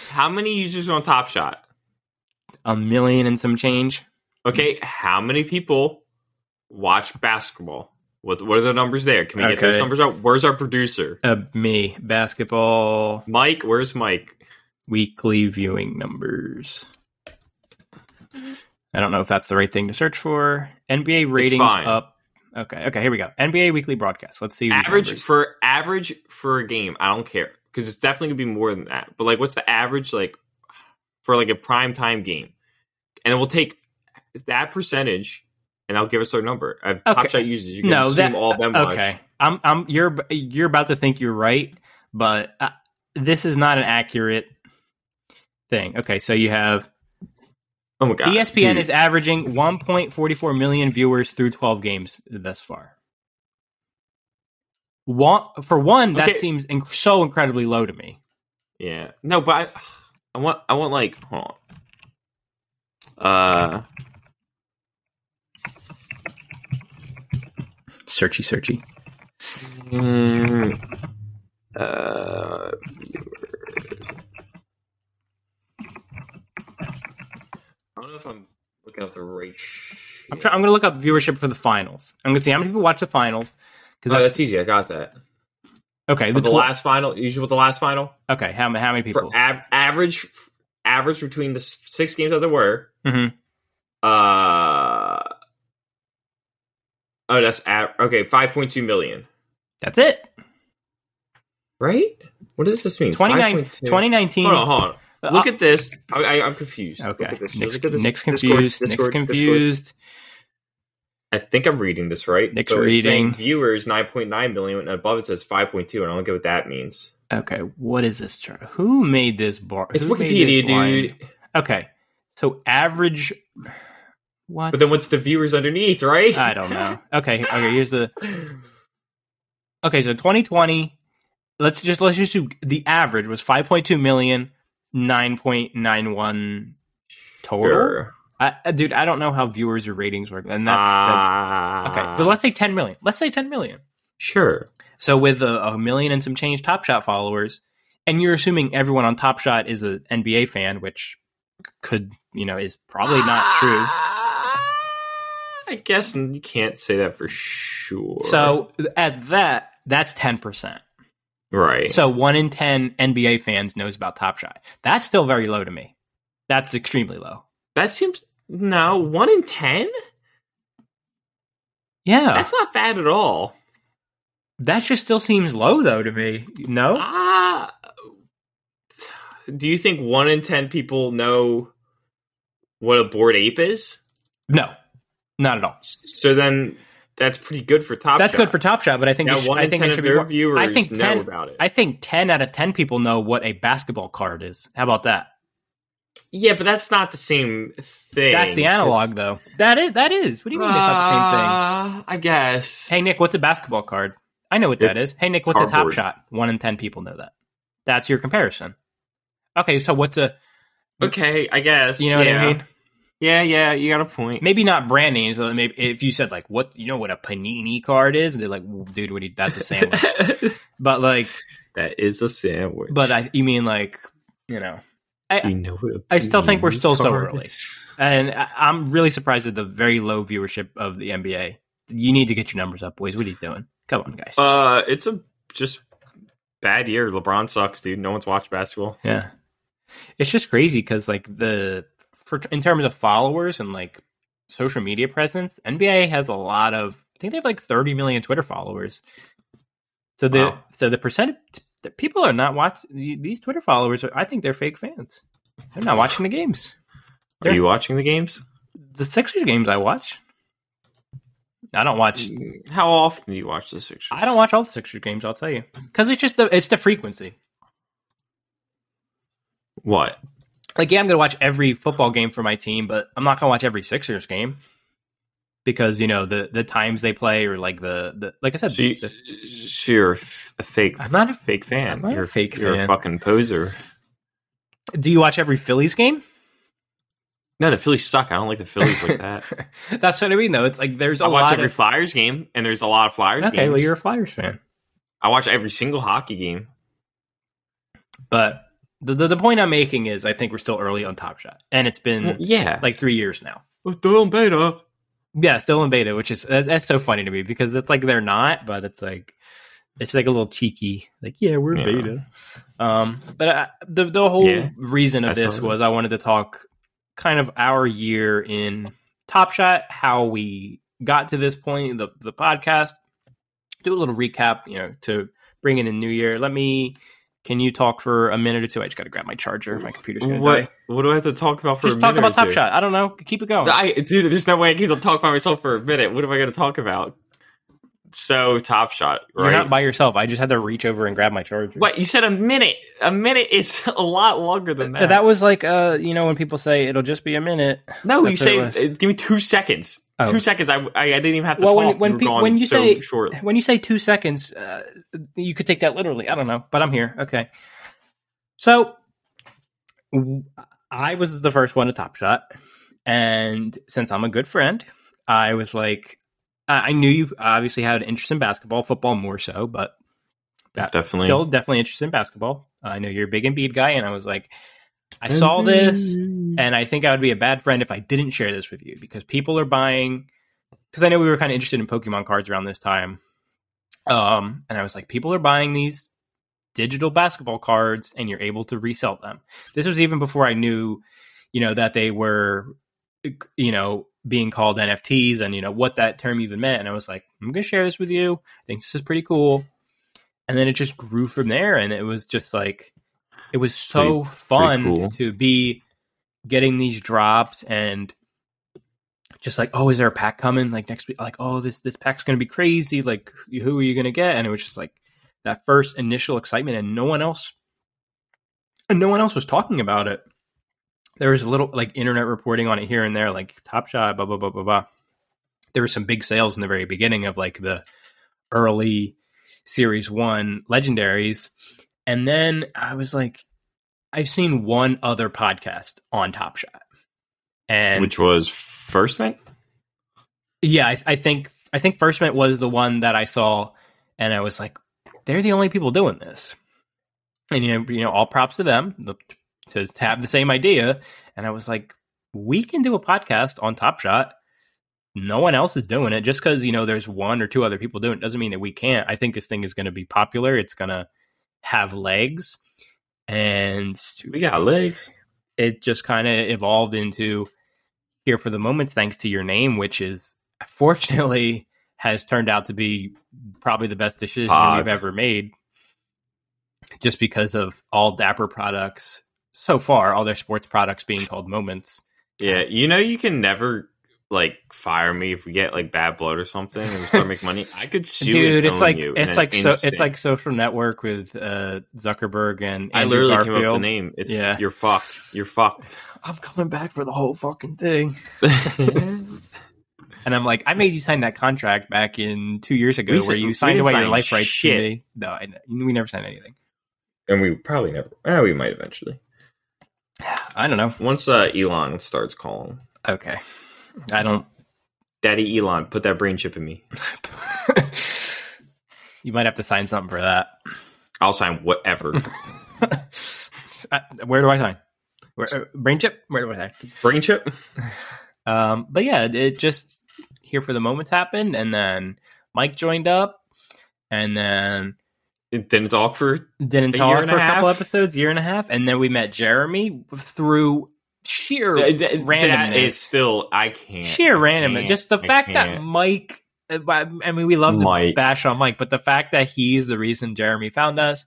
How many users on Top Shot? a million and some change? Okay, how many people watch basketball? What what are the numbers there? Can we get those numbers out? Where's our producer? Uh, me basketball Mike, where's Mike? weekly viewing numbers. I don't know if that's the right thing to search for. NBA ratings up. Okay, okay, here we go. NBA weekly broadcast. Let's see. Average numbers. for average for a game. I don't care because it's definitely gonna be more than that. But like, what's the average like for like a prime time game? And we'll take that percentage, and I'll give us our number. I've Top Shot users. You can no, assume that all of them watch. okay. I'm, I'm. You're, you're about to think you're right, but uh, this is not an accurate thing. Okay, so you have Oh my god! ESPN dude. is averaging 1.44 million viewers through 12 games thus far. One, for one, that Okay. seems inc- so incredibly low to me. Yeah. No, but I, I want I want like hold on. Uh Searchy, searchy. mm, uh I don't know if I'm looking at the right I'm trying. I'm gonna look up viewership for the finals. I'm gonna see how many people watch the finals. Oh, Because that's easy. I got that. okay. The, The, tw- last final. Usually with the last final okay. How, ma- how many people? for av- average average between the six games that there were. hmm Uh oh, that's av- okay. Five point two million. That's it. Right? What does this mean? 29, 2019. Hold on, hold on. Uh, Look at this. I, I, I'm confused. Okay. at. Nick's, Look at this. Nick's Discord, confused. Nick's Discord, Discord. confused. I think I'm reading this right. Nick's reading. viewers 9.9 million, and above it says 5.2, and I don't get what that means. Okay. What is this chart? Who made this bar? It's Wikipedia, dude. Okay. So average. What? But then what's the viewers underneath, right? I don't know. *laughs* Okay. Okay. Here's the. Okay. So 2020. Let's just let's just do the average was 5.2 million, 9.91 total. Sure. I, uh, dude, I don't know how viewers or ratings work, and that's, that's Ah, okay. But let's say 10 million. Let's say 10 million. sure. So with a, a million and some change Top Shot followers, and you're assuming everyone on Top Shot is an NBA fan, which could you know is probably not true. *laughs* I guess you can't say that for sure. So at that, that's 10 percent. right. So one in 10 NBA fans knows about Top Shot. That's still very low to me. That's extremely low. that seems no one in ten. Yeah, That's not bad at all. that just still seems low though to me. No, Ah, do you think one in ten people know what a bored ape is? no, not at all. So then that's pretty good for Top shot. That's Shot. good for Top Shot, but I think now it sh- one I think it should be more- viewers I think know 10 about it. I think 10 out of 10 people know what a basketball card is. How about that? yeah, but that's not the same thing. That's the analog, though. That is. That is. What do you mean it's not the same thing? Uh, I guess. Hey, Nick, what's a basketball card? I know what that It's is. Hey, Nick, what's a top shot? One in ten people know that. That's your comparison. Okay, so what's a? Okay, I guess. You know what. I mean? Yeah, yeah, you got a point. Maybe not brand names. but Maybe if you said like, what you know what a panini card is, and they're like, "Well, dude, what? You, that's a sandwich. *laughs* but like, that is a sandwich. but I, you mean like, you know, Do you know I still think we're still so early. is? and I- I'm really surprised at the very low viewership of the NBA. You need to get your numbers up, boys. What are you doing? Come on, guys. Uh, it's a just bad year. LeBron sucks, dude. No one's watched basketball. Yeah, it's just crazy because like the for in terms of followers and like social media presence, NBA has a lot of. I think they have like 30 million Twitter followers. So the Wow. so the percent the people are not watching these Twitter followers. Are, I think they're fake fans. They're not watching the games. Are you watching the games? The Sixers games I watch. I don't watch. Mm, how often do you watch the Sixers? I don't watch all the Sixers games. I'll tell you because it's just the it's the frequency. What? Like yeah, I'm gonna watch every football game for my team, but I'm not gonna watch every Sixers game because you know the the times they play or like the, the like I said, So, you, the- so you're a fake I'm not. A, fake fan. I'm not a you're fake You're fan. a fucking poser. do you watch every Phillies game? No, the Phillies suck. I don't like the Phillies like *laughs* that. That's what I mean, though. It's like there's a I watch every of. Flyers game, and there's a lot of Flyers Okay, games. well, you're a Flyers fan, I watch every single hockey game. but the, the the point I'm making is I think we're still early on Top Shot, and it's been Well, yeah, like three years now. we're still in beta. Yeah, still in beta, which is that- that's so funny to me because it's like they're not, but it's like it's like a little cheeky, like yeah, we're Yeah. beta. Um, but I, the the whole Yeah, reason of that's this was is. I wanted to talk kind of our year in Top Shot, how we got to this point, the the podcast, do a little recap, you know, to bring in a new year. Let me. Can you talk for a minute or two? I just got to grab my charger. My computer's going to die. What? Do I have to talk about for Just a talk about Top two? Shot. I don't know. Keep it going. I, dude, there's no way I can talk by myself for a minute. What am I going to talk about? So, Top Shot, right? You're not by yourself. I just had to reach over and grab my charger. What you said a minute? A minute is *laughs* a lot longer than that. That was like, uh, you know, when people say it'll just be a minute. no, you that's say uh, give me two seconds. Oh. Two seconds. I, I didn't even have to Well, talk. when when, you pe- when you so say when you say two seconds, uh, you could take that literally. I don't know, but I'm here. Okay, so I was the first one to Top Shot, and since I'm a good friend, I was like, I I knew you obviously had an interest in basketball, football more so, but that- Definitely. still definitely interested in basketball. I know you're a big Embiid guy, and I was like, I saw this and I think I would be a bad friend if I didn't share this with you because people are buying because I know we were kind of interested in Pokemon cards around this time. Um, and I was like, people are buying these digital basketball cards and you're able to resell them. This was even before I knew, you know, that they were, you know, being called NFTs and, you know, what that term even meant. And I was like, I'm going to share this with you. I think this is pretty cool. And then it just grew from there. And it was just like, it was so pretty, fun pretty cool. to be getting these drops and just like, oh, is there a pack coming like next week? Like, oh, this this pack's gonna be crazy. Like, who are you gonna get? And it was just like that first initial excitement, and no one else, and no one else was talking about it. There was a little like internet reporting on it here and there, like Top Shot, blah blah blah blah blah. There were some big sales in the very beginning of like the early Series One legendaries, and then I was like, I've seen one other podcast on Top Shot, and which was First Mint. Yeah, I, I think I think First Mint was the one that I saw, and I was like, they're the only people doing this, and you know, you know, all props to them to, to have the same idea, and I was like, we can do a podcast on Top Shot. No one else is doing it. Just because you know there's one or two other people doing it doesn't mean that we can't. I think this thing is going to be popular. It's going to have legs, and we got legs. It just kind of evolved into here for the moment, thanks to your name, which is fortunately has turned out to be probably the best decision Pog. we've ever made. Just because of all Dapper products so far, all their sports products being called moments. Yeah, you know, you can never like fire me if we get like bad blood or something and we start making money. I could *laughs* sue dude. It's like it's like so it's like social network with uh, Zuckerberg and I literally Garfield. came up with the name. It's yeah. You're fucked. You're fucked. *laughs* I'm coming back for the whole fucking thing. *laughs* and I'm like, I made you sign that contract back in two years ago, we where you signed away your life rights shit. to me. No, I, we never signed anything. And we probably never. Eh, we might eventually. *sighs* I don't know. Once uh, Elon starts calling. Okay. I don't. Daddy Elon, put that brain chip in me. *laughs* you might have to sign something for that. I'll sign whatever. *laughs* Uh, where do I sign? Where, uh, brain chip? Where do I sign? Brain chip. Um, but yeah, it just here for the moment happened, and then Mike joined up, and then it didn't talk for didn't talk for a, a couple episodes, year and a half, and then we met Jeremy through sheer th- th- randomness. That is still I can't sheer randomness. Just the I fact can't. that Mike. Uh, I mean, we love to Mike. bash on Mike, but the fact that he's the reason Jeremy found us,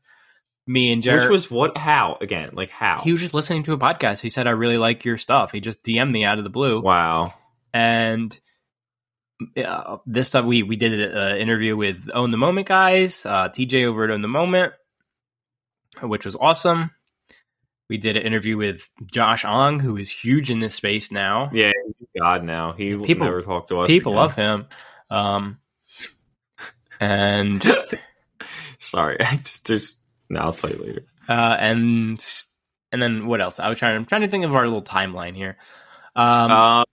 me and Jeremy, which was what? How again? Like how? He was just listening to a podcast. He said, "I really like your stuff." He just DM'd me out of the blue. Wow. And uh, this stuff we we did an interview with Own the Moment guys, uh, TJ over at Own the Moment, which was awesome. We did an interview with Josh Ong, who is huge in this space now. Yeah, God now. He people, never talk to us. People again. love him. Um, and *laughs* sorry, *laughs* I just there's no, I'll tell you later. Uh, and and then what else? I was trying. I'm trying to think of our little timeline here. Um, um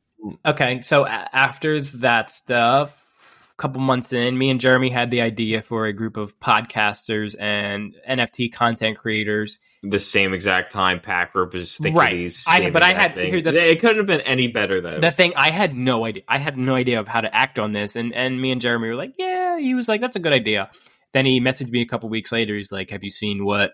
okay, so a- after that stuff, a couple months in, me and Jeremy had the idea for a group of podcasters and NFT content creators the same exact time Pack Rip is thinking right. I, but I had here the, it couldn't have been any better though. The thing I had no idea. I had no idea of how to act on this, and and me and Jeremy were like, yeah. He was like, that's a good idea. Then he messaged me a couple weeks later. He's like, have you seen what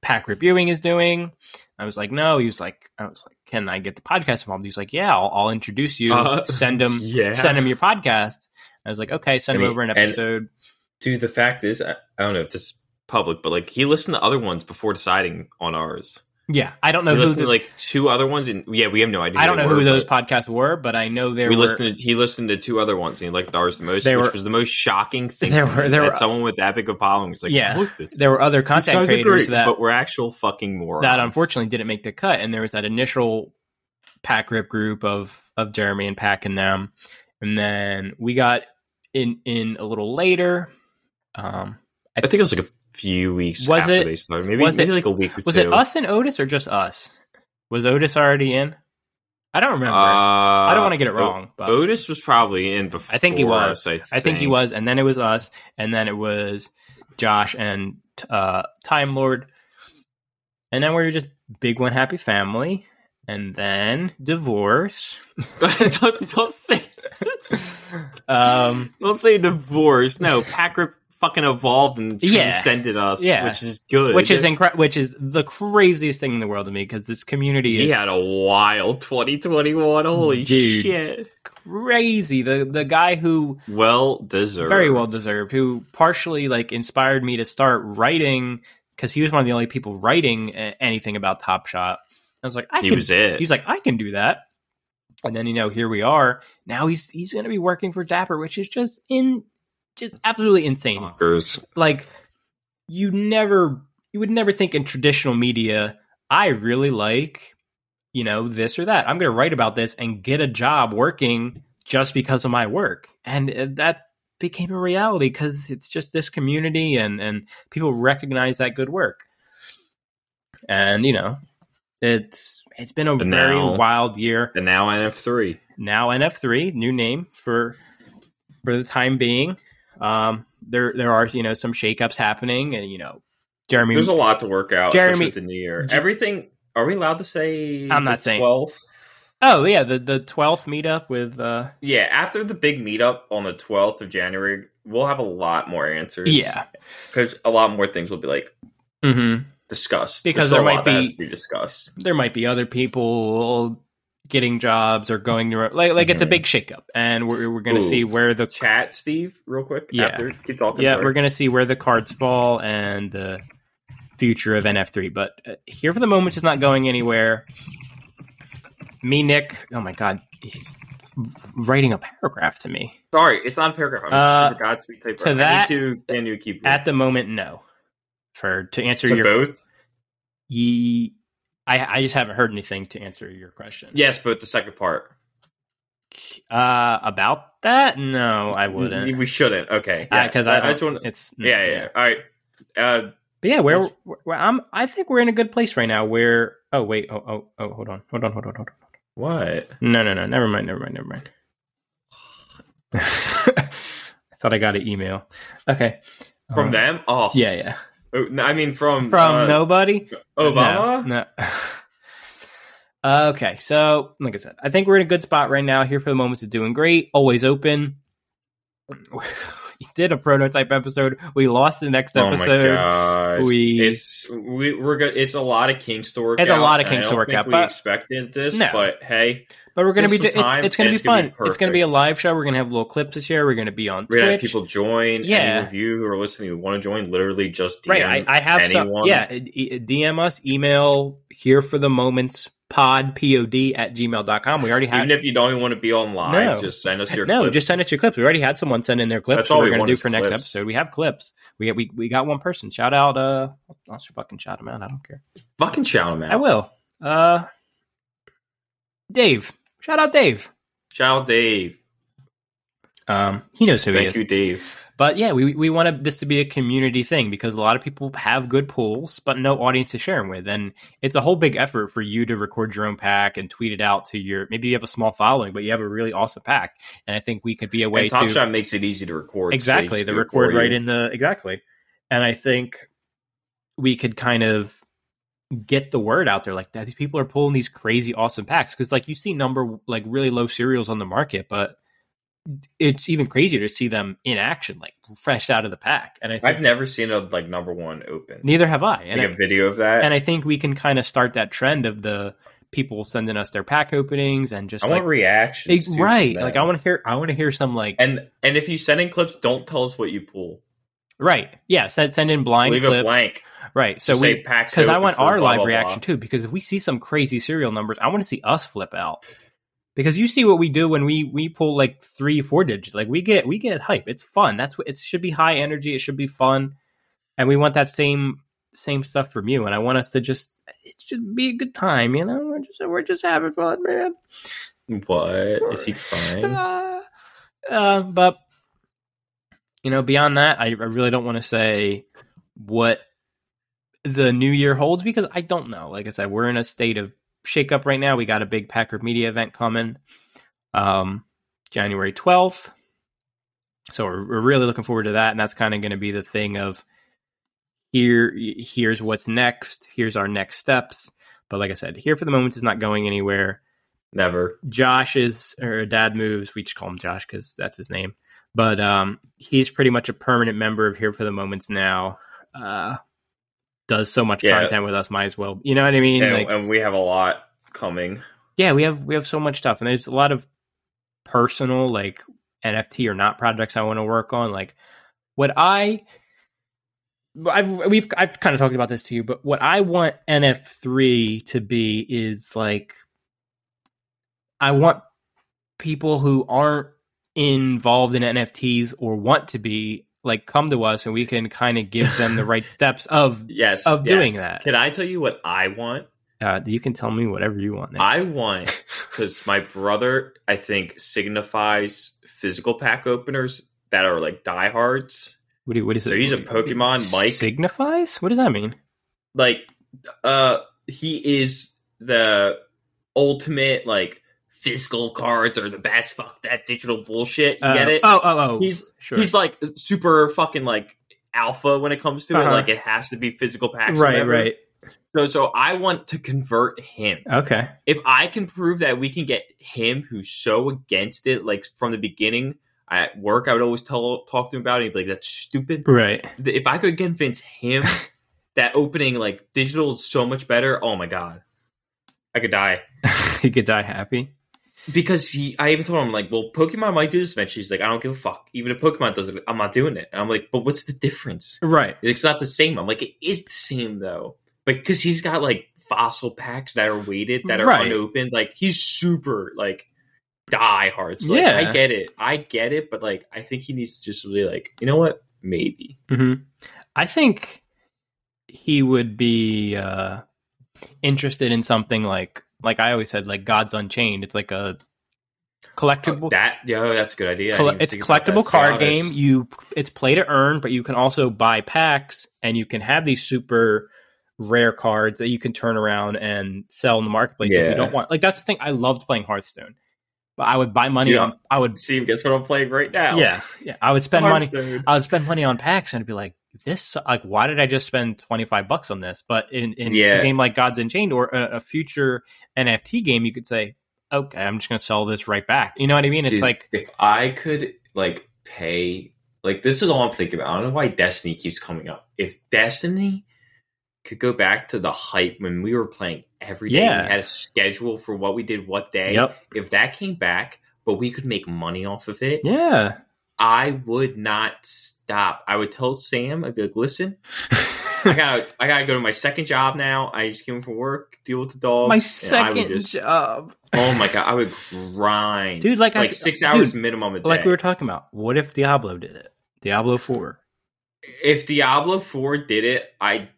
Pack Rip Ewing is doing? I was like, no. He was like, I was like, can I get the podcast involved? He's like, yeah, I'll, I'll introduce you. Uh, send him, *laughs* yeah. send him your podcast. I was like, okay, send I him over an episode. dude, the fact is, I, I don't know if this public, but like he listened to other ones before deciding on ours. Yeah, I don't know. He listened the, to like two other ones, and yeah, we have no idea. I don't know were, who those podcasts were, but I know there. We were, listened. To, he listened to two other ones, and he liked ours the most, which were, was the most shocking *laughs* thing. There were there were someone with that big of following was like, yeah, there were other content creators great, that, but we're actual fucking morons. That unfortunately didn't make the cut, and there was that initial pack rip group of of Jeremy and Pack and them, and then we got in in a little later. Um, I, I think it was like a few weeks was after it, they started. Maybe, was maybe it, like a week or was two. it us and Otis or just us? Was Otis already in? I don't remember. Uh, I don't want to get it wrong. But Otis was probably in before. I think he was. Us, I, think. I, think. he was, and then it was us, and then it was Josh and uh, Time Lord, and then we were just big one happy family, and then divorce. *laughs* don't, don't say *laughs* *laughs* Um, don't say divorce. No, Packer fucking evolved and Yeah. transcended us, Yeah. which is good. which is incre- which is the craziest thing in the world to me because this community he is had a wild 2021. Holy Dude. shit! crazy. The the guy who Well deserved. very well deserved, who partially like inspired me to start writing because he was one of the only people writing anything about Top Shot. I was like, I He can. was it. He's like, I can do that. And then you know, here we are. Now he's he's going to be working for Dapper, which is just in just absolutely insane. Fuckers. Like you never you would never think in traditional media. I really like you know this or that. I'm going to write about this and get a job working just because of my work, and uh, that became a reality because it's just this community and and people recognize that good work. And you know, it's it's been a And very now- wild year And now NF3. now NF3, new name for for the time being. Um, there there are you know some shakeups happening, and you know Jeremy. There's a lot to work out, Jeremy- with the new year. Everything. Are we allowed to say? I'm not the saying. 12th? oh yeah, the the twelfth meetup with uh Yeah, after the big meetup on the 12th of January, we'll have a lot more answers. yeah, because a lot more things will be like hmm discussed Because there might be- be discussed. there might be other people getting jobs or going to like like it's a Mhm. big shakeup, and we're we're gonna Ooh. see where the Chat, Steve, real quick. Yeah. After keep talking. yeah we're gonna see where the cards fall and the future of NF3. But uh, here for the moment is not going anywhere. Me, Nick. Oh my god, he's writing a paragraph to me. sorry. It's not a paragraph. I'm Uh, super type. to that- to can you keep At the moment, no. For to answer to your both. ye, I I just haven't heard anything to answer your question. Yes, but the second part. Uh, about that? No, I wouldn't. We shouldn't. Okay. because yes. I, don't, just want. it's Yeah, yeah, yeah. All right. Uh, But yeah, where, where I'm, I think we're in a good place right now. Where oh wait oh oh oh hold on hold on hold on hold on what? no no no never mind never mind never mind. *laughs* I thought I got an email. Okay, From Um, them? Oh, Yeah, yeah. Oh, I mean, from From uh, nobody. Obama. No. no. *laughs* okay, so like I said, I think we're in a good spot right now. Here for the moments of doing great. Always open. We *laughs* did a prototype episode. We lost the next Oh episode. gosh. We- it's we, we're good. It's a lot of kinks to work. It's a lot of kinks to work out, We but- expected this, No. but hey, But we're gonna be. It's, it's gonna be it's gonna fun. be it's gonna be a live show. We're gonna have little clips to share. We're gonna be on we're gonna have Twitch. people join. Yeah. Any of you who are listening who want to join, literally just DM right. I, I have some. Yeah. DM us. Email here for the moments pod pod at gmail.com. We already have. Even if you don't even want to be online No. just send us your no, clips. just send us your clips. We already had someone send in their clips. That's all we're we gonna do is for next clips. episode. We have clips. We we we got one person. Shout out. Uh, I'll just fucking shout him out. I don't care. fucking shout them out. I will. Uh, Dave. Shout out Dave. Shout out Dave. Um, he knows who he Thank is. you, Dave. But yeah, we we want this to be a community thing because a lot of people have good pools, but no audience to share them with, and it's a whole big effort for you to record your own pack and tweet it out to your. Maybe you have a small following, but you have a really awesome pack, and I think we could be a way And Top to Shot makes it easy to record. exactly so the just do it record right in the exactly, and I think we could kind of get the word out there like that. These people are pulling these crazy awesome packs because like you see number like really low serials on the market, but it's even crazier to see them in action, like fresh out of the pack. And I think I've never seen a like number one open. neither have I. And like I, a video of that. and I think we can kind of start that trend of the people sending us their pack openings and just I like want reactions. Right, like. I want to hear I want to hear some like and and if you send in clips, don't tell us what you pull. right, yeah, send send in blind Leave clips. it blank. Right, so Just we packs because I want our live blah, reaction blah. too. Because if we see some crazy serial numbers, I want to see us flip out. Because you see what we do when we we pull like three, four digits. Like we get we get hype. It's fun. That's what it should be. High energy. It should be fun, and we want that same same stuff from you. And I want us to just it just be a good time. You know, we're just we're just having fun, man. What is he *laughs* crying? Uh, uh, but you know, beyond that, I, I really don't want to say what the new year holds because I don't know. Like I said, we're in a state of shakeup right now. We got a big Packard media event coming, um, January twelfth. So we're, we're really looking forward to that, and that's kind of going to be the thing of here. Here's what's next. Here's our next steps. But like I said, here for the moment is not going anywhere. Never. Josh is or dad moves. We just call him Josh because that's his name. But um, he's pretty much a permanent member of Here for the Moments now. Uh, does so much Yeah. content with us, might as well. You know what I mean? And, Like, and we have a lot coming. yeah, we have we have so much stuff, and there's a lot of personal like NFT or not projects I want to work on. Like what I, I've we've I've kind of talked about this to you, but what I want NF three to be is like, I want people who aren't involved in NFTs or want to be like come to us and we can kind of give them the right *laughs* steps of Yes. Of yes. doing that. Can I tell you what I want? uh, you can tell me whatever you want. I want because my brother, I think, signifies physical pack openers that are like diehards. What, do you, what is So it? So he's a Pokemon Mike. Signifies? What does that mean? Like, uh, he is the ultimate like physical cards are the best. Fuck that digital bullshit. You Uh, get it? Oh, oh, oh. He's sure. he's like super fucking like alpha when it comes to Uh-huh. it. Like it has to be physical packs. right, right. So so I want to convert him. Okay. if I can prove that we can get him who's so against it, like from the beginning at work, I would always tell talk to him about it. He'd be like, "That's stupid." Right. If I could convince him *laughs* that opening like digital is so much better, oh my god, I could die. *laughs* he could die happy. Because he, I even told him like, "Well, Pokemon might do this eventually." He's like, "I don't give a fuck. Even if Pokemon does it, I'm not doing it." And I'm like, "But what's the difference? Right. It's not the same." I'm like, "It is the same though." But Because he's got like fossil packs that are weighted that are Right. unopened. Like he's super like die hard. So like, Yeah. I get it. I get it. But like I think he needs to just really like you know what? Maybe. hmm I think he would be uh, interested in something like, like I always said, like Gods Unchained. It's like a collectible. Oh, that yeah, that's a good idea. I it's a think about that, collectible card honest. game. You it's play to earn, but you can also buy packs, and you can have these super rare cards that you can turn around and sell in the marketplace if you don't want. Like that's the thing. I loved playing Hearthstone, but I would buy money Dude, on. I would See, guess what I'm playing right now? yeah yeah. I would spend money. I would spend money on packs and I'd be like, this like why did I just spend twenty five bucks on this? But in, in Yeah. a game like Gods Unchained or a, a future NFT game, you could say, okay, I'm just gonna sell this right back. You know what I mean? It's Dude, like if I could like pay like this is all I'm thinking about. I don't know why Destiny keeps coming up. If Destiny could go back to the hype when we were playing every day, Yeah. we had a schedule for what we did what day. Yep. If that came back, but we could make money off of it, yeah. I would not stop. I would tell Sam, I'd be like, listen, I gotta I gotta go to my second job now. I just came home from work, deal with the dog. My and I would second just- job, Oh my god, I would grind. dude. Like, like I, six dude, hours minimum a day. Like we were talking about. What if Diablo did it? Diablo Four. if Diablo 4 did it, I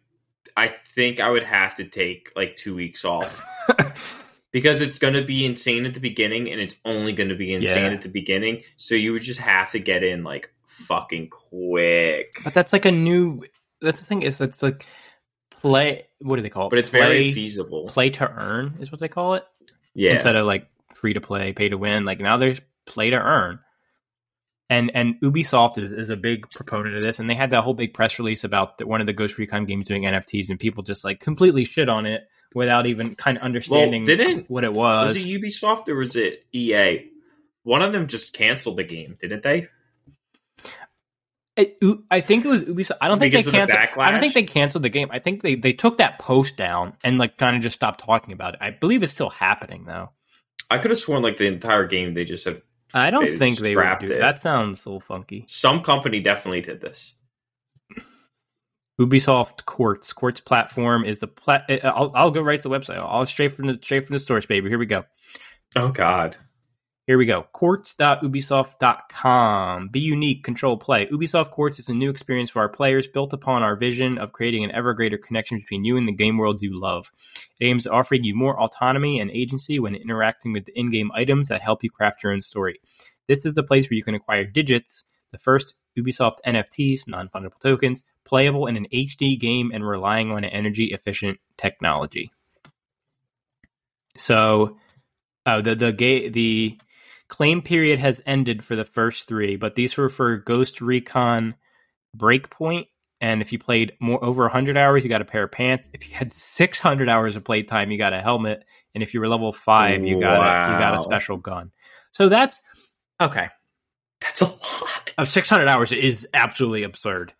I think I would have to take like 2 weeks off *laughs* because it's going to be insane at the beginning and it's only going to be insane Yeah. at the beginning, so you would just have to get in like fucking quick. but that's like a new. That's the thing is that's like play. What do they call it? But it's play, very feasible. play to earn is what they call it. yeah. instead of like free to play, pay to win. Like now there's play to earn. And and Ubisoft is, is a big proponent of this, and they had that whole big press release about the, one of the Ghost Recon games doing NFTs, and people just like completely shit on it without even kind of understanding didn't- what it was. was it Ubisoft or was it EA? One of them just canceled the game, didn't they? It- U- I think it was Ubisoft. I don't think Because they of the canceled. I don't think they canceled the game. I think they they took that post down and like kind of just stopped talking about it. I believe it's still happening though. I could have sworn like the entire game they just said I don't They think they would scrapped do it. that. Sounds a little funky. some company definitely did this. Ubisoft Quartz. Quartz platform is the plat. Eh, eh, I'll, I'll go right to the website. I'll straight from the straight from the source, baby. Here we go. Oh god. Here we go. Quartz.ubisoft.com. Be unique, control play. Ubisoft Quartz is a new experience for our players built upon our vision of creating an ever greater connection between you and the game worlds you love. It aims at offering you more autonomy and agency when interacting with the in game items that help you craft your own story. This is the place where you can acquire digits, the first Ubisoft NFTs, non fungible tokens, playable in an HD game and relying on an energy efficient technology. So, oh, the the ga- the claim period has ended for the first three, but these were for Ghost Recon Breakpoint And if you played more over 100 hours, you got a pair of pants. If you had 600 hours of playtime, you got a helmet. And if you were level five, you got a, you got a special gun. So that's okay. That's a lot. Of 600 hours is absolutely absurd.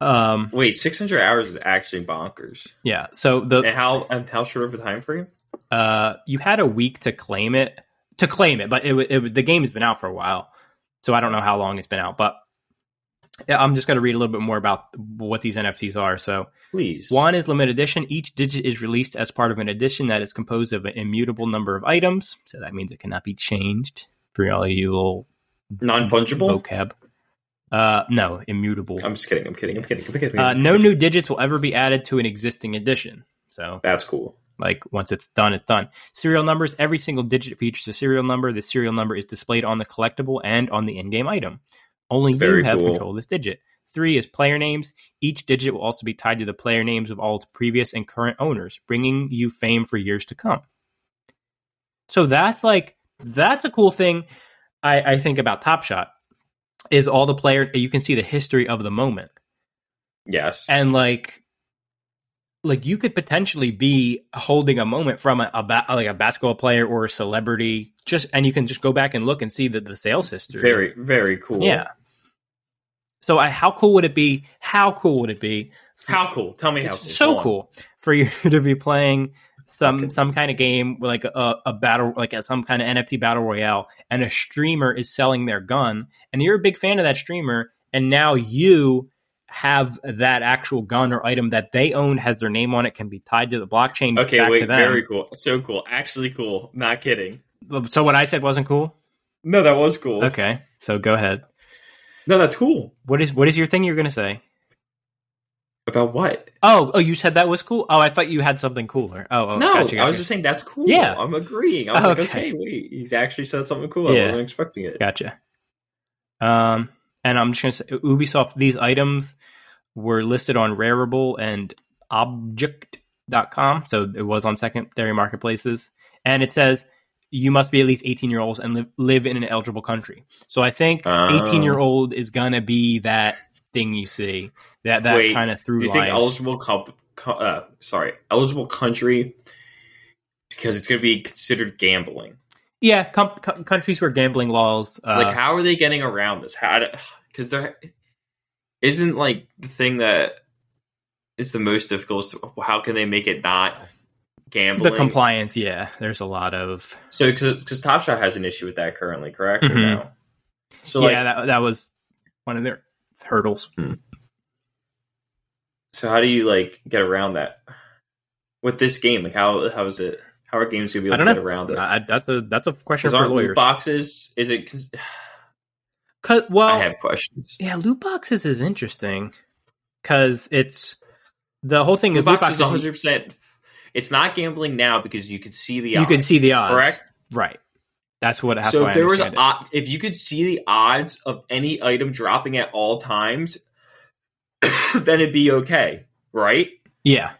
Um, Wait, 600 hours is actually bonkers. yeah. So the And how and how short of a time frame? uh, you had a week to claim it to claim it, but it, it the game has been out for a while, so I don't know how long it's been out. But yeah, I'm just going to read a little bit more about what these NFTs are. So Please. one is limited edition. Each digit is released as part of an edition that is composed of an immutable number of items. So that means it cannot be changed for all you little non-fungible. vocab. Uh, no, immutable. I'm just kidding. I'm kidding. I'm kidding. I'm kidding. Uh, no new digits will ever be added to an existing edition. So That's cool. like once it's done, it's done. Serial numbers. Every single digit features a serial number. The serial number is displayed on the collectible and on the in-game item. Only Very you have cool. control of this digit. Three is player names. Each digit will also be tied to the player names of all its previous and current owners, bringing you fame for years to come. So that's like that's a cool thing. I, I think about Top Shot is all the player you can see the history of the moment Yes. and like like you could potentially be holding a moment from a, a ba- like a basketball player or a celebrity just and you can just go back and look and see the, the sales history very very cool. yeah so I, how cool would it be how cool would it be How cool? Tell me how cool. so cool for you *laughs* to be playing some Okay. some kind of game like a, a battle like a, some kind of NFT battle royale and a streamer is selling their gun and you're a big fan of that streamer and now you have that actual gun or item that they own has their name on it can be tied to the blockchain Okay, back to wait. Very cool. So cool. Actually cool. Not kidding. so what I said wasn't cool No, that was cool. okay so go ahead No, that's cool. what is what is your thing you're gonna say About what? oh oh you said that was cool oh I thought you had something cooler oh, oh no, gotcha, I was just saying that's cool. Yeah. I'm agreeing. I was like, Okay. okay, wait, he's actually said something cool. I wasn't expecting it. Gotcha. Um, and I'm just gonna say Ubisoft. These items were listed on Rarible and Objkt.com, so it was on secondary marketplaces. And it says you must be at least 18 year olds and live, live in an eligible country. So I think Oh. 18 year old is gonna be that thing you see that that Wait, kind of through Do you think eligible? Co- co- uh, sorry, eligible country because it's going to be considered gambling. yeah, com- co- countries where gambling laws. Uh, like, how are they getting around this? How? Because there isn't like the thing that is the most difficult. How can they make it not gambling? the compliance, yeah, there's a lot of So, because Top Shot has an issue with that currently, correct? Or Mhm. no? So, like, yeah, that that was one of their hurdles. Hmm. so how do you like get around that with this game? Like, how how is it? How are games gonna be I able don't to know. around it? I, that's a that's a question for aren't loot lawyers. boxes? Is it? Cause, *sighs* Cause, well, I have questions. yeah, loot boxes is interesting because it's the whole thing Loot is loot boxes, one hundred percent. It's not gambling now because you can see the. You odds, can see the odds, correct? Right. That's what. That's so if there was, if you could see the odds of any item dropping at all times, *coughs* then it'd be okay, right? yeah.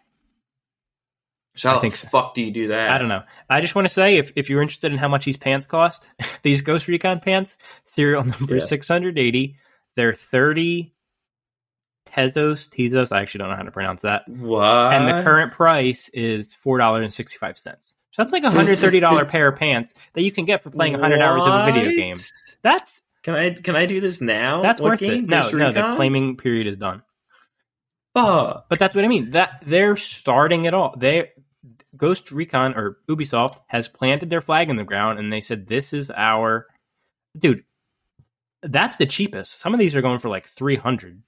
So how I the think so. fuck do you do that? I don't know. I just want to say if, if you're interested in how much these pants cost, *laughs* these Ghost Recon pants, serial *laughs* number Yeah. 680, they're 30 Tezos, Tezos, I actually don't know how to pronounce that. What? And the current price is $4.65. So that's like a $130 pair of pants that you can get for playing 100 hours of a video game. That's Can I can I do this now? that's What worth game? it. No, no, the claiming period is done. Fuck. But that's what I mean. That they're starting it all. They Ghost Recon or Ubisoft has planted their flag in the ground and they said this is our dude. That's the cheapest. Some of these are going for like 300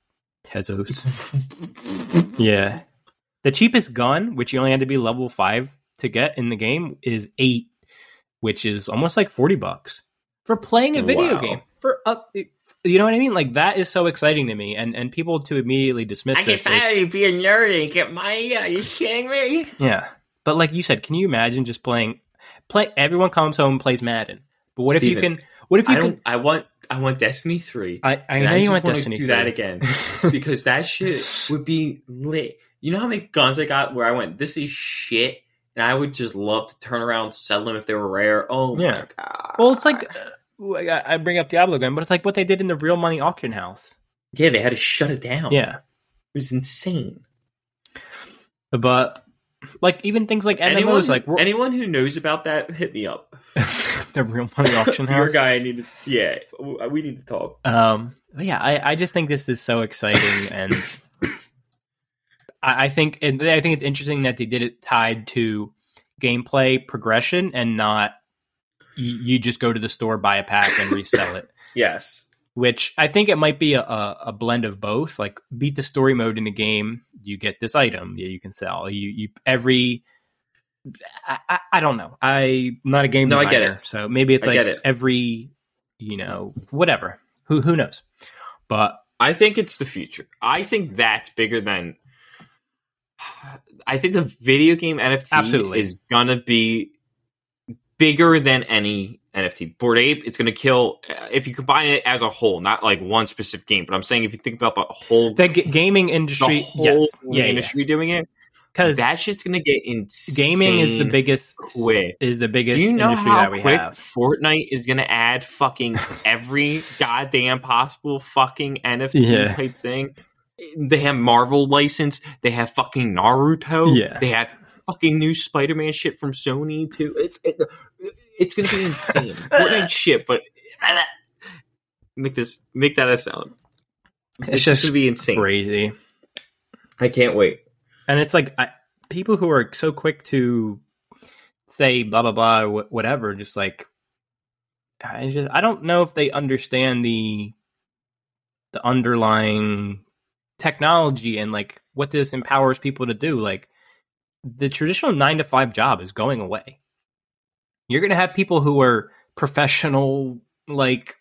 Tezos. *laughs* yeah. The cheapest gun, which you only had to be level 5 to get in the game is 8, which is almost like 40 bucks for playing a video Wow. game. For uh, you know what I mean? Like that is so exciting to me and and people to immediately dismiss this as- finally be a nerd and get money. Are you kidding me? Yeah, but like you said, can you imagine just playing? Play. Everyone comes home and plays Madden. But what if you can? What if you I can? I want. I want Destiny three. I, I know I you want Destiny do 3. that again *laughs* because that shit would be lit. You know how many guns I got where I went, this is shit, and I would just love to turn around and sell them if they were rare. Oh Yeah. my god! well, it's like uh, I bring up Diablo again, but it's like what they did in the real money auction house. yeah, they had to shut it down. Yeah, it was insane. But like even things like MMOs, anyone, like we're- anyone who knows about that, hit me up. *laughs* the real money auction *laughs* house. Your guy, I need to. Yeah, we need to talk. Um, yeah, I, I just think this is so exciting, *coughs* and I, I think and I think it's interesting that they did it tied to gameplay progression and not you, you just go to the store buy a pack and resell it. *coughs* Yes. Which I think it might be a, a, a blend of both. Like beat the story mode in the game, you get this item, yeah, you can sell. You you every. I, I, I don't know. I'm not a game No, I get it. so maybe it's I like it. every, you know, whatever. Who who knows? But I think it's the future. I think that's bigger than. I think the video game NFT Absolutely. is gonna be bigger than any NFT. Bored Ape, it's gonna kill uh, if you combine it as a whole, not like one specific game. But I'm saying if you think about the whole, the g- gaming the industry, whole yes, yeah, industry doing it, because that shit's gonna get insane. gaming is the biggest quick. is the biggest Do you know industry how that we quick have. Fortnite is going to add fucking every *laughs* goddamn possible fucking NFT Yeah. type thing? They have Marvel license. They have fucking Naruto. Yeah. They have fucking new Spider-Man shit from Sony too. It's it, it's going to be insane. *laughs* Fortnite shit, but make this make that a sound. It's, It's just to be insane. Crazy, I can't wait. and it's like I, people who are so quick to say blah blah blah whatever, just like I just I don't know if they understand the the underlying technology and like what this empowers people to do. Like the traditional nine to five job is going away. You're gonna have people who are professional, like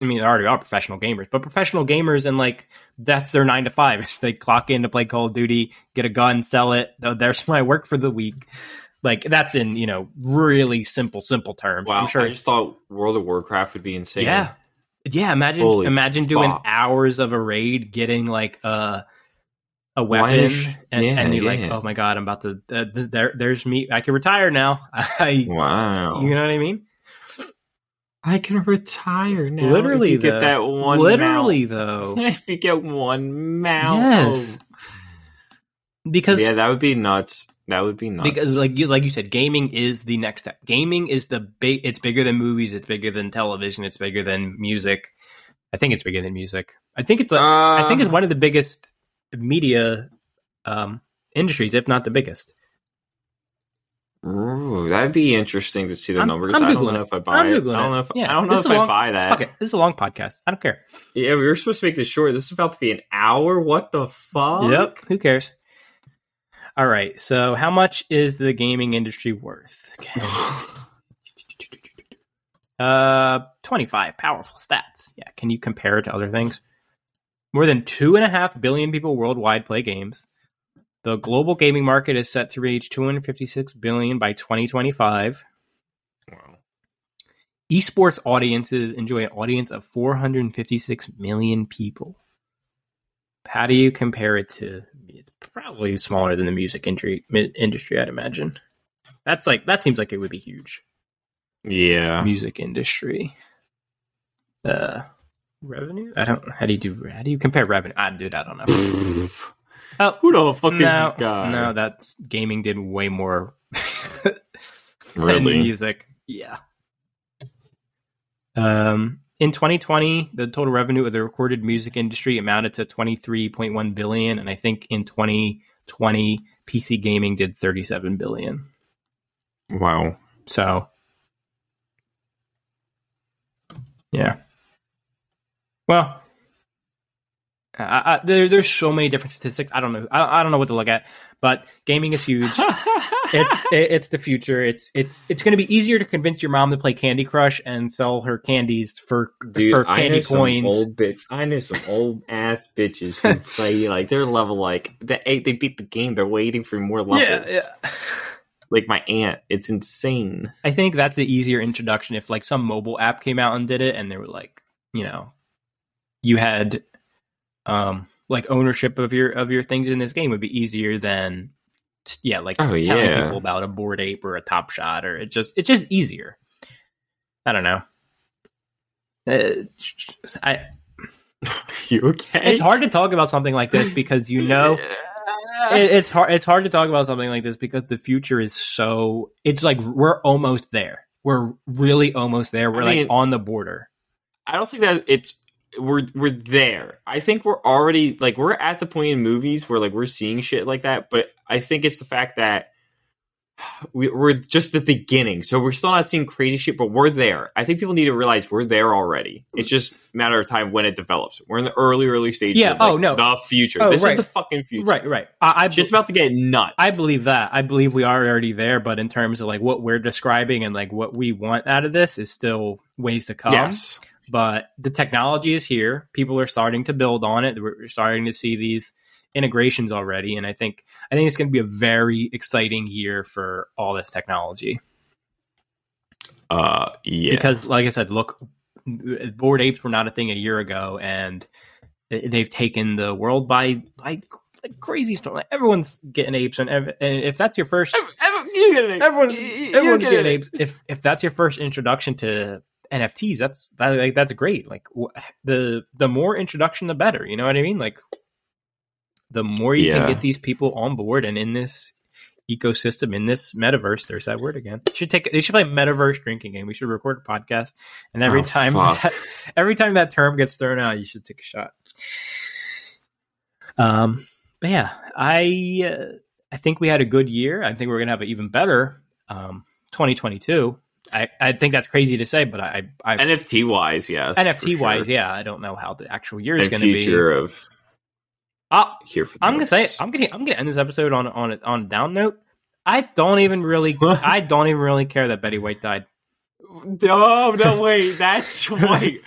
I mean, they already are professional gamers, but professional gamers and like that's their nine to five. Is *laughs* they clock in to play Call of Duty, get a gun, sell it. Oh, There's my work for the week. Like that's in you know really simple, simple terms. Wow, I'm sure. I just thought World of Warcraft would be insane. yeah, yeah. Imagine Holy imagine doing hours of a raid, getting like a a Why weapon, is- and, yeah, and you're like, oh my god, I'm about to. Uh, there, there's me. I can retire now. *laughs* I, Wow. you know what I mean? I can retire now. Literally, if you get that one. Literally, mount. though. *laughs* if you get one mount. Yes. because yeah, that would be nuts. That would be nuts. because like you like you said gaming is the next step gaming is the big it's bigger than movies it's bigger than television it's bigger than music i think it's bigger than music i think it's like i think it's one of the biggest media um industries if not the biggest Ooh, that'd be interesting to see the I'm- numbers. I'm I don't Googling know if I buy I'm it. I don't know if Yeah, I don't know this if I long- buy that. fuck it this is a long podcast i don't care Yeah, we were supposed to make this short. This is about to be an hour. What the fuck? yep who cares all right so how much is the gaming industry worth okay. *laughs* Uh, 25 powerful stats. Yeah, can you compare it to other things? More than two and a half billion people worldwide play games. The global gaming market is set to reach 256 billion by 2025. Wow. Esports audiences enjoy an audience of 456 million people. How do you compare it to? It's probably smaller than the music industry. Industry, I'd imagine. That's like that seems like it would be huge Yeah. music industry. Uh, revenue? I don't. How do you do? How do you compare revenue? I dude, I don't know. *laughs* Oh, Who the fuck no, is this guy? no, that's gaming did way more *laughs* than really. music. Yeah. Um, in 2020, the total revenue of the recorded music industry amounted to 23.1 billion, and I think in 2020, PC gaming did 37 billion. Wow. So, yeah. Well, I, I, there, there's so many different statistics. I don't know. I, I don't know what to look at, but gaming is huge. *laughs* it's it, it's the future. It's it's it's going to be easier to convince your mom to play Candy Crush and sell her candies for Dude, for I know candy some coins. old bitch. I know some old ass bitches who *laughs* play like their level like they they beat the game. They're waiting for more levels. yeah, yeah. Like my aunt, it's insane. I think that's the easier introduction. If like some mobile app came out and did it, and they were like, you know, you had um like ownership of your of your things in this game would be easier than yeah, like Oh, telling yeah. people about a bored ape or a top shot or it just it's just easier. I don't know. Uh, I *laughs* you okay? It's hard to talk about something like this because you know it, it's hard. It's hard to talk about something like this because the future is so. It's like we're almost there. We're really almost there. We're I like mean- on the border. I don't think that it's we're we're there. I think we're already like we're at the point in movies where like we're seeing shit like that. But I think it's the fact that we, we're just the beginning, so we're still not seeing crazy shit, but we're there. I think people need to realize we're there already. It's just a matter of time when it develops. We're in the early early stages. Yeah, of, oh, like, oh, no. the future. Oh, this right. is the fucking future. Right, right. I, I Shit's about to get nuts. I believe that. I believe we are already there, but in terms of like what we're describing and like what we want out of this is still ways to come. yes. But the technology is here. People are starting to build on it. We're starting to see these integrations already, and I think I think it's going to be a very exciting year for all this technology. Uh, yeah. Because, like I said, look, bored apes were not a thing a year ago, and they- they've taken the world by by like crazy storm. Like everyone's getting apes, and, ev- and if that's your first Everyone, you get it. everyone's You- you everyone's get getting it. apes. If if that's your first introduction to NFTs, that's that, like that's great. Like the the more introduction, the better. You know what I mean? Like the more you Yeah. can get these people on board and in this ecosystem in this metaverse. There's that word again. Should take they should play metaverse drinking game. We should record a podcast, and every Oh, time *laughs* that, every time that term gets thrown out, you should take a shot. Um, but yeah, I uh, I think we had a good year. I think we're gonna have an even better um 2022. I, I think that's crazy to say, but I, I NFT wise, yes. NFT wise, sure. yeah, I don't know how the actual year is going to be. future of I'll- here for. the I'm gonna say. I'm gonna I'm gonna end this episode on on a- on a down note. I don't even really *laughs* I don't even really care that Betty White died. No, no, wait. That's *laughs* wait.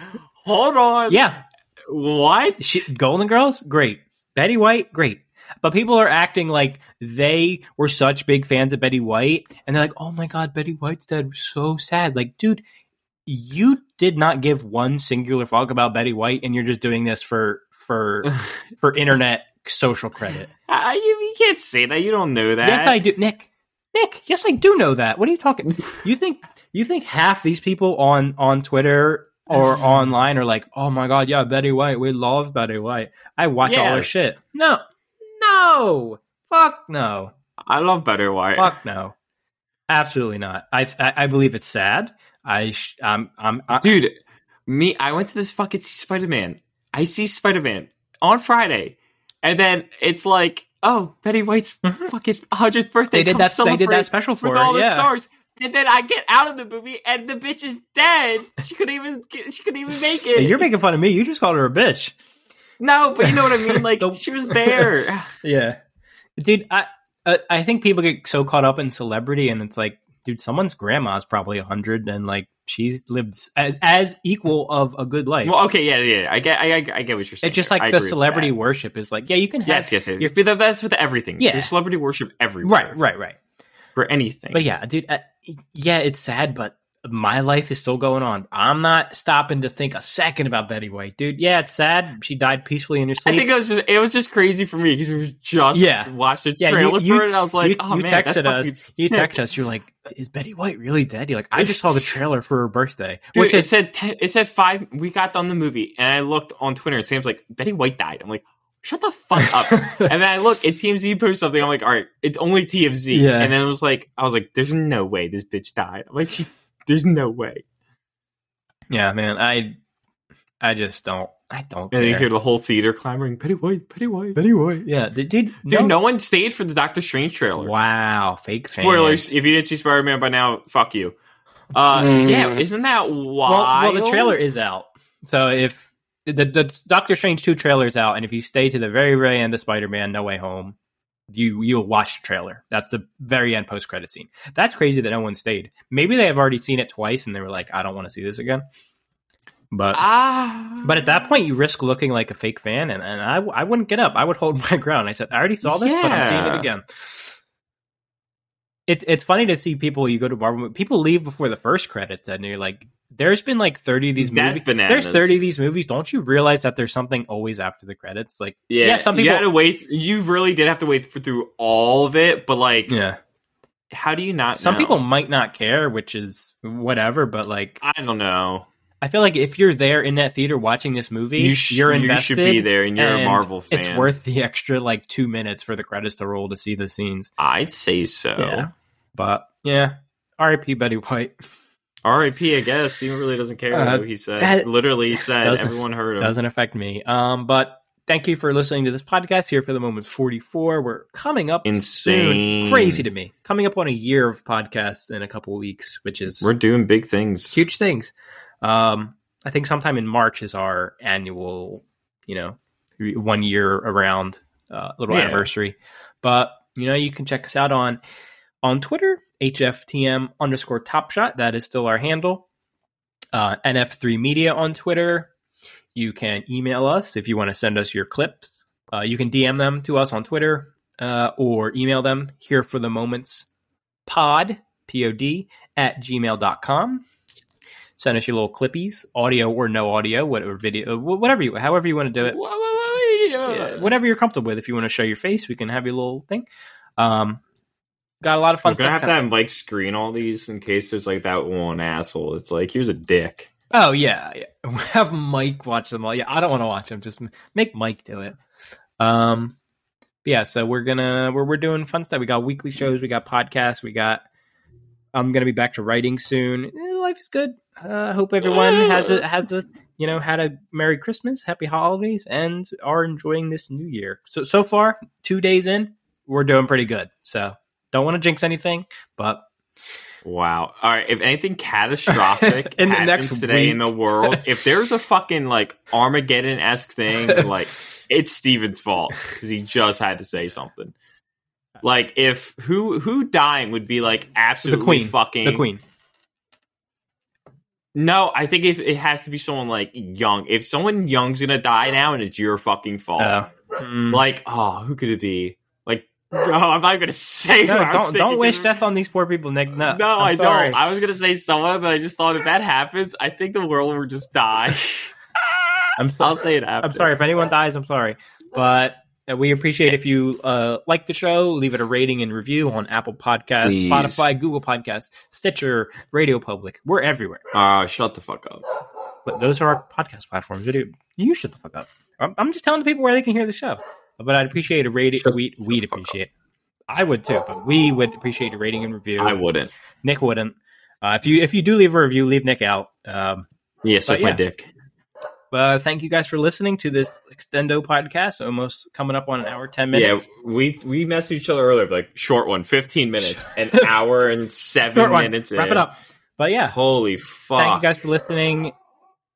Hold on. Yeah, What? she, Golden Girls, great. Betty White, great. But people are acting like they were such big fans of Betty White, and they're like, "Oh my god, Betty White's dead. So sad." Like, dude, you did not give one singular fuck about Betty White, and you're just doing this for for *laughs* for internet social credit. I, you, you can't say that. You don't know that. Yes, I do, Nick. Nick, yes, I do know that. What are you talking? *laughs* You think you think half these people on on Twitter or *laughs* online are like, oh my god, yeah, Betty White, we love Betty White. I watch all her shit. No, no, fuck no, I love Betty White. fuck no, absolutely not. I I, I believe it's sad. I sh- I'm I'm I, Dude, me, I went to this fucking Spider Man. I see Spider Man on Friday, and then it's like, oh, Betty White's *laughs* Mhm. fucking 100th birthday. they did that. They did that special for with her. all the stars. And then I get out of the movie, and the bitch is dead. She couldn't even. She couldn't even make it. *laughs* You're making fun of me. You just called her a bitch. No, but you know what I mean. Like *laughs* The- she was there. *laughs* Yeah, dude. I I I think people get so caught up in celebrity, and it's like, dude, someone's grandma is probably hundred, and like she's lived as, as equal of a good life. Well, okay, yeah, yeah. I get, I, I, get what you're saying. it's just like the celebrity worship is like, yeah, you can have, Yes, yes, yes. You're- that's with everything. Yeah. There's celebrity worship everywhere. right, right, right. For anything. But yeah, dude, uh, yeah, it's sad, but my life is still going on. I'm not stopping to think a second about Betty White, dude. Yeah, it's sad. She died peacefully in her sleep. I think it was just it was just crazy for me because we was just Yeah. watched the Yeah, trailer you- for it and I was like, you, oh you man, that's texted us. You texted us. You're like, "Is Betty White really dead?" You're like, "I just saw the *laughs* trailer for her birthday," Dude, which it is said it said five. We got done the movie and I looked on Twitter and Sam's like, Betty White died. I'm like, shut the fuck up. *laughs* and then I look, and TMZ posts something. I'm like, all right, it's only TMZ. Yeah. And then it was like, I was like, there's no way this bitch died. I'm like, she, there's no way. yeah, man. I I just don't. I don't And then you care. hear the whole theater clamoring, Betty White, Betty White. Betty White. Yeah, did, did Dude, no one stayed for the Doctor Strange trailer. Wow, fake fans. Spoilers. If you didn't see Spider Man by now, fuck you. Uh, *laughs* yeah, isn't that Well, wild? well, the trailer is out. So if the, the Doctor Strange two trailer is out, and if you stay to the very very end of Spider Man No Way Home, you you'll watch the trailer. That's the very end post credit scene. That's crazy that no one stayed. Maybe they have already seen it twice, and they were like, I don't want to see this again. But Ah, but at that point, you risk looking like a fake fan, and, and I, I wouldn't get up. I would hold *laughs* my ground. I said, I already saw this, but I'm seeing it again. It's it's funny to see people. You go to Marvel, people leave before the first credits, and you're like, there's been like 30 of these That's movies. bananas. There's 30 of these movies. Don't you realize that there's something always after the credits? Like, yeah, yeah, some you people- had to wait. You really did have to wait for, through all of it, but like, yeah, how do you not? some know? people might not care, which is whatever. But like, I don't know. I feel like if you're there in that theater watching this movie, You, sh- you're you should be there, and you're a Marvel fan. It's worth the extra like two minutes for the credits to roll to see the scenes. I'd say so. Yeah. But yeah, R.I.P. Betty White. R.I.P. I guess he really doesn't care. Uh, though. He said, that- literally *laughs* said, everyone heard him. Doesn't affect me. Um, but thank you for listening to this podcast here for the moments 44. We're coming up Insane. soon. Crazy to me. Coming up on a year of podcasts in a couple weeks, which is We're doing big things. huge things. Um, I think sometime in March is our annual, you know, one year around uh, little Yeah. anniversary. But you know, you can check us out on on Twitter, HFTM underscore Top Shot. That is still our handle. Uh, NF3 Media on Twitter. You can email us if you want to send us your clips. Uh, you can DM them to us on Twitter uh, or email them here for the moments pod, P-O-D, at gmail.com. Send us your little clippies, audio or no audio, whatever video, whatever you, however you want to do it. Yeah, whatever you're comfortable with. If you want to show your face, we can have your little thing. Um, got a lot of fun We're gonna have to have Mike screen all these in case there's like that one asshole. It's like here's a dick. Oh yeah, yeah. *laughs* have Mike watch them all. Yeah, I don't want to watch them. Just make Mike do it. Um, yeah. So we're gonna we're we're doing fun stuff. We got weekly shows. We got podcasts. We got. I'm gonna be back to writing soon. Eh, life is good. Uh, I hope everyone has a has a you know had a Merry Christmas, Happy Holidays, and are enjoying this New Year. So so far, two days in, we're doing pretty good. So don't want to jinx anything, but Wow. All right. If anything catastrophic *laughs* In the happens next today week. in the world, *laughs* if there's a fucking like Armageddon esque thing, *laughs* like it's Steven's fault because he just had to say something. Like if who who dying would be like absolutely the Queen, fucking the Queen. No, I think if it has to be someone like young. If someone young's gonna die now and it's your fucking fault. Mm. like oh, who could it be? Like *laughs* oh, I'm not gonna say. No, who I was don't don't wish death on these poor people, Nick. No, No, I'm I sorry. don't. I was gonna say someone, but I just thought if that happens, I think the world will just die. *laughs* I'm so- I'll say it after. I'm sorry if anyone dies. I'm sorry, but uh, we appreciate if you uh, like the show. Leave it a rating and review on Apple Podcasts, Please. Spotify, Google Podcasts, Stitcher, Radio Public. We're everywhere. Oh, shut the fuck up. But those are our podcast platforms. Video, you shut the fuck up. I'm, I'm just telling the people where they can hear the show. But I'd appreciate a rating. Shut We, we'd appreciate. I would too, but we would appreciate a rating and review. I wouldn't. Nick wouldn't. Uh, if you if you do leave a review, leave Nick out. Um, Yeah, suck But my dick. Uh, thank you guys for listening to this extendo podcast. Almost coming up on an hour, ten minutes. Yeah, we we messaged each other earlier, like short one, 15 minutes, an *laughs* hour and seven minutes. Wrap in. it up. But yeah, Holy fuck! thank you guys for listening.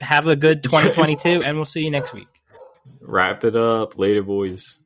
Have a good 2022, and we'll see you next week. Wrap it up later, boys.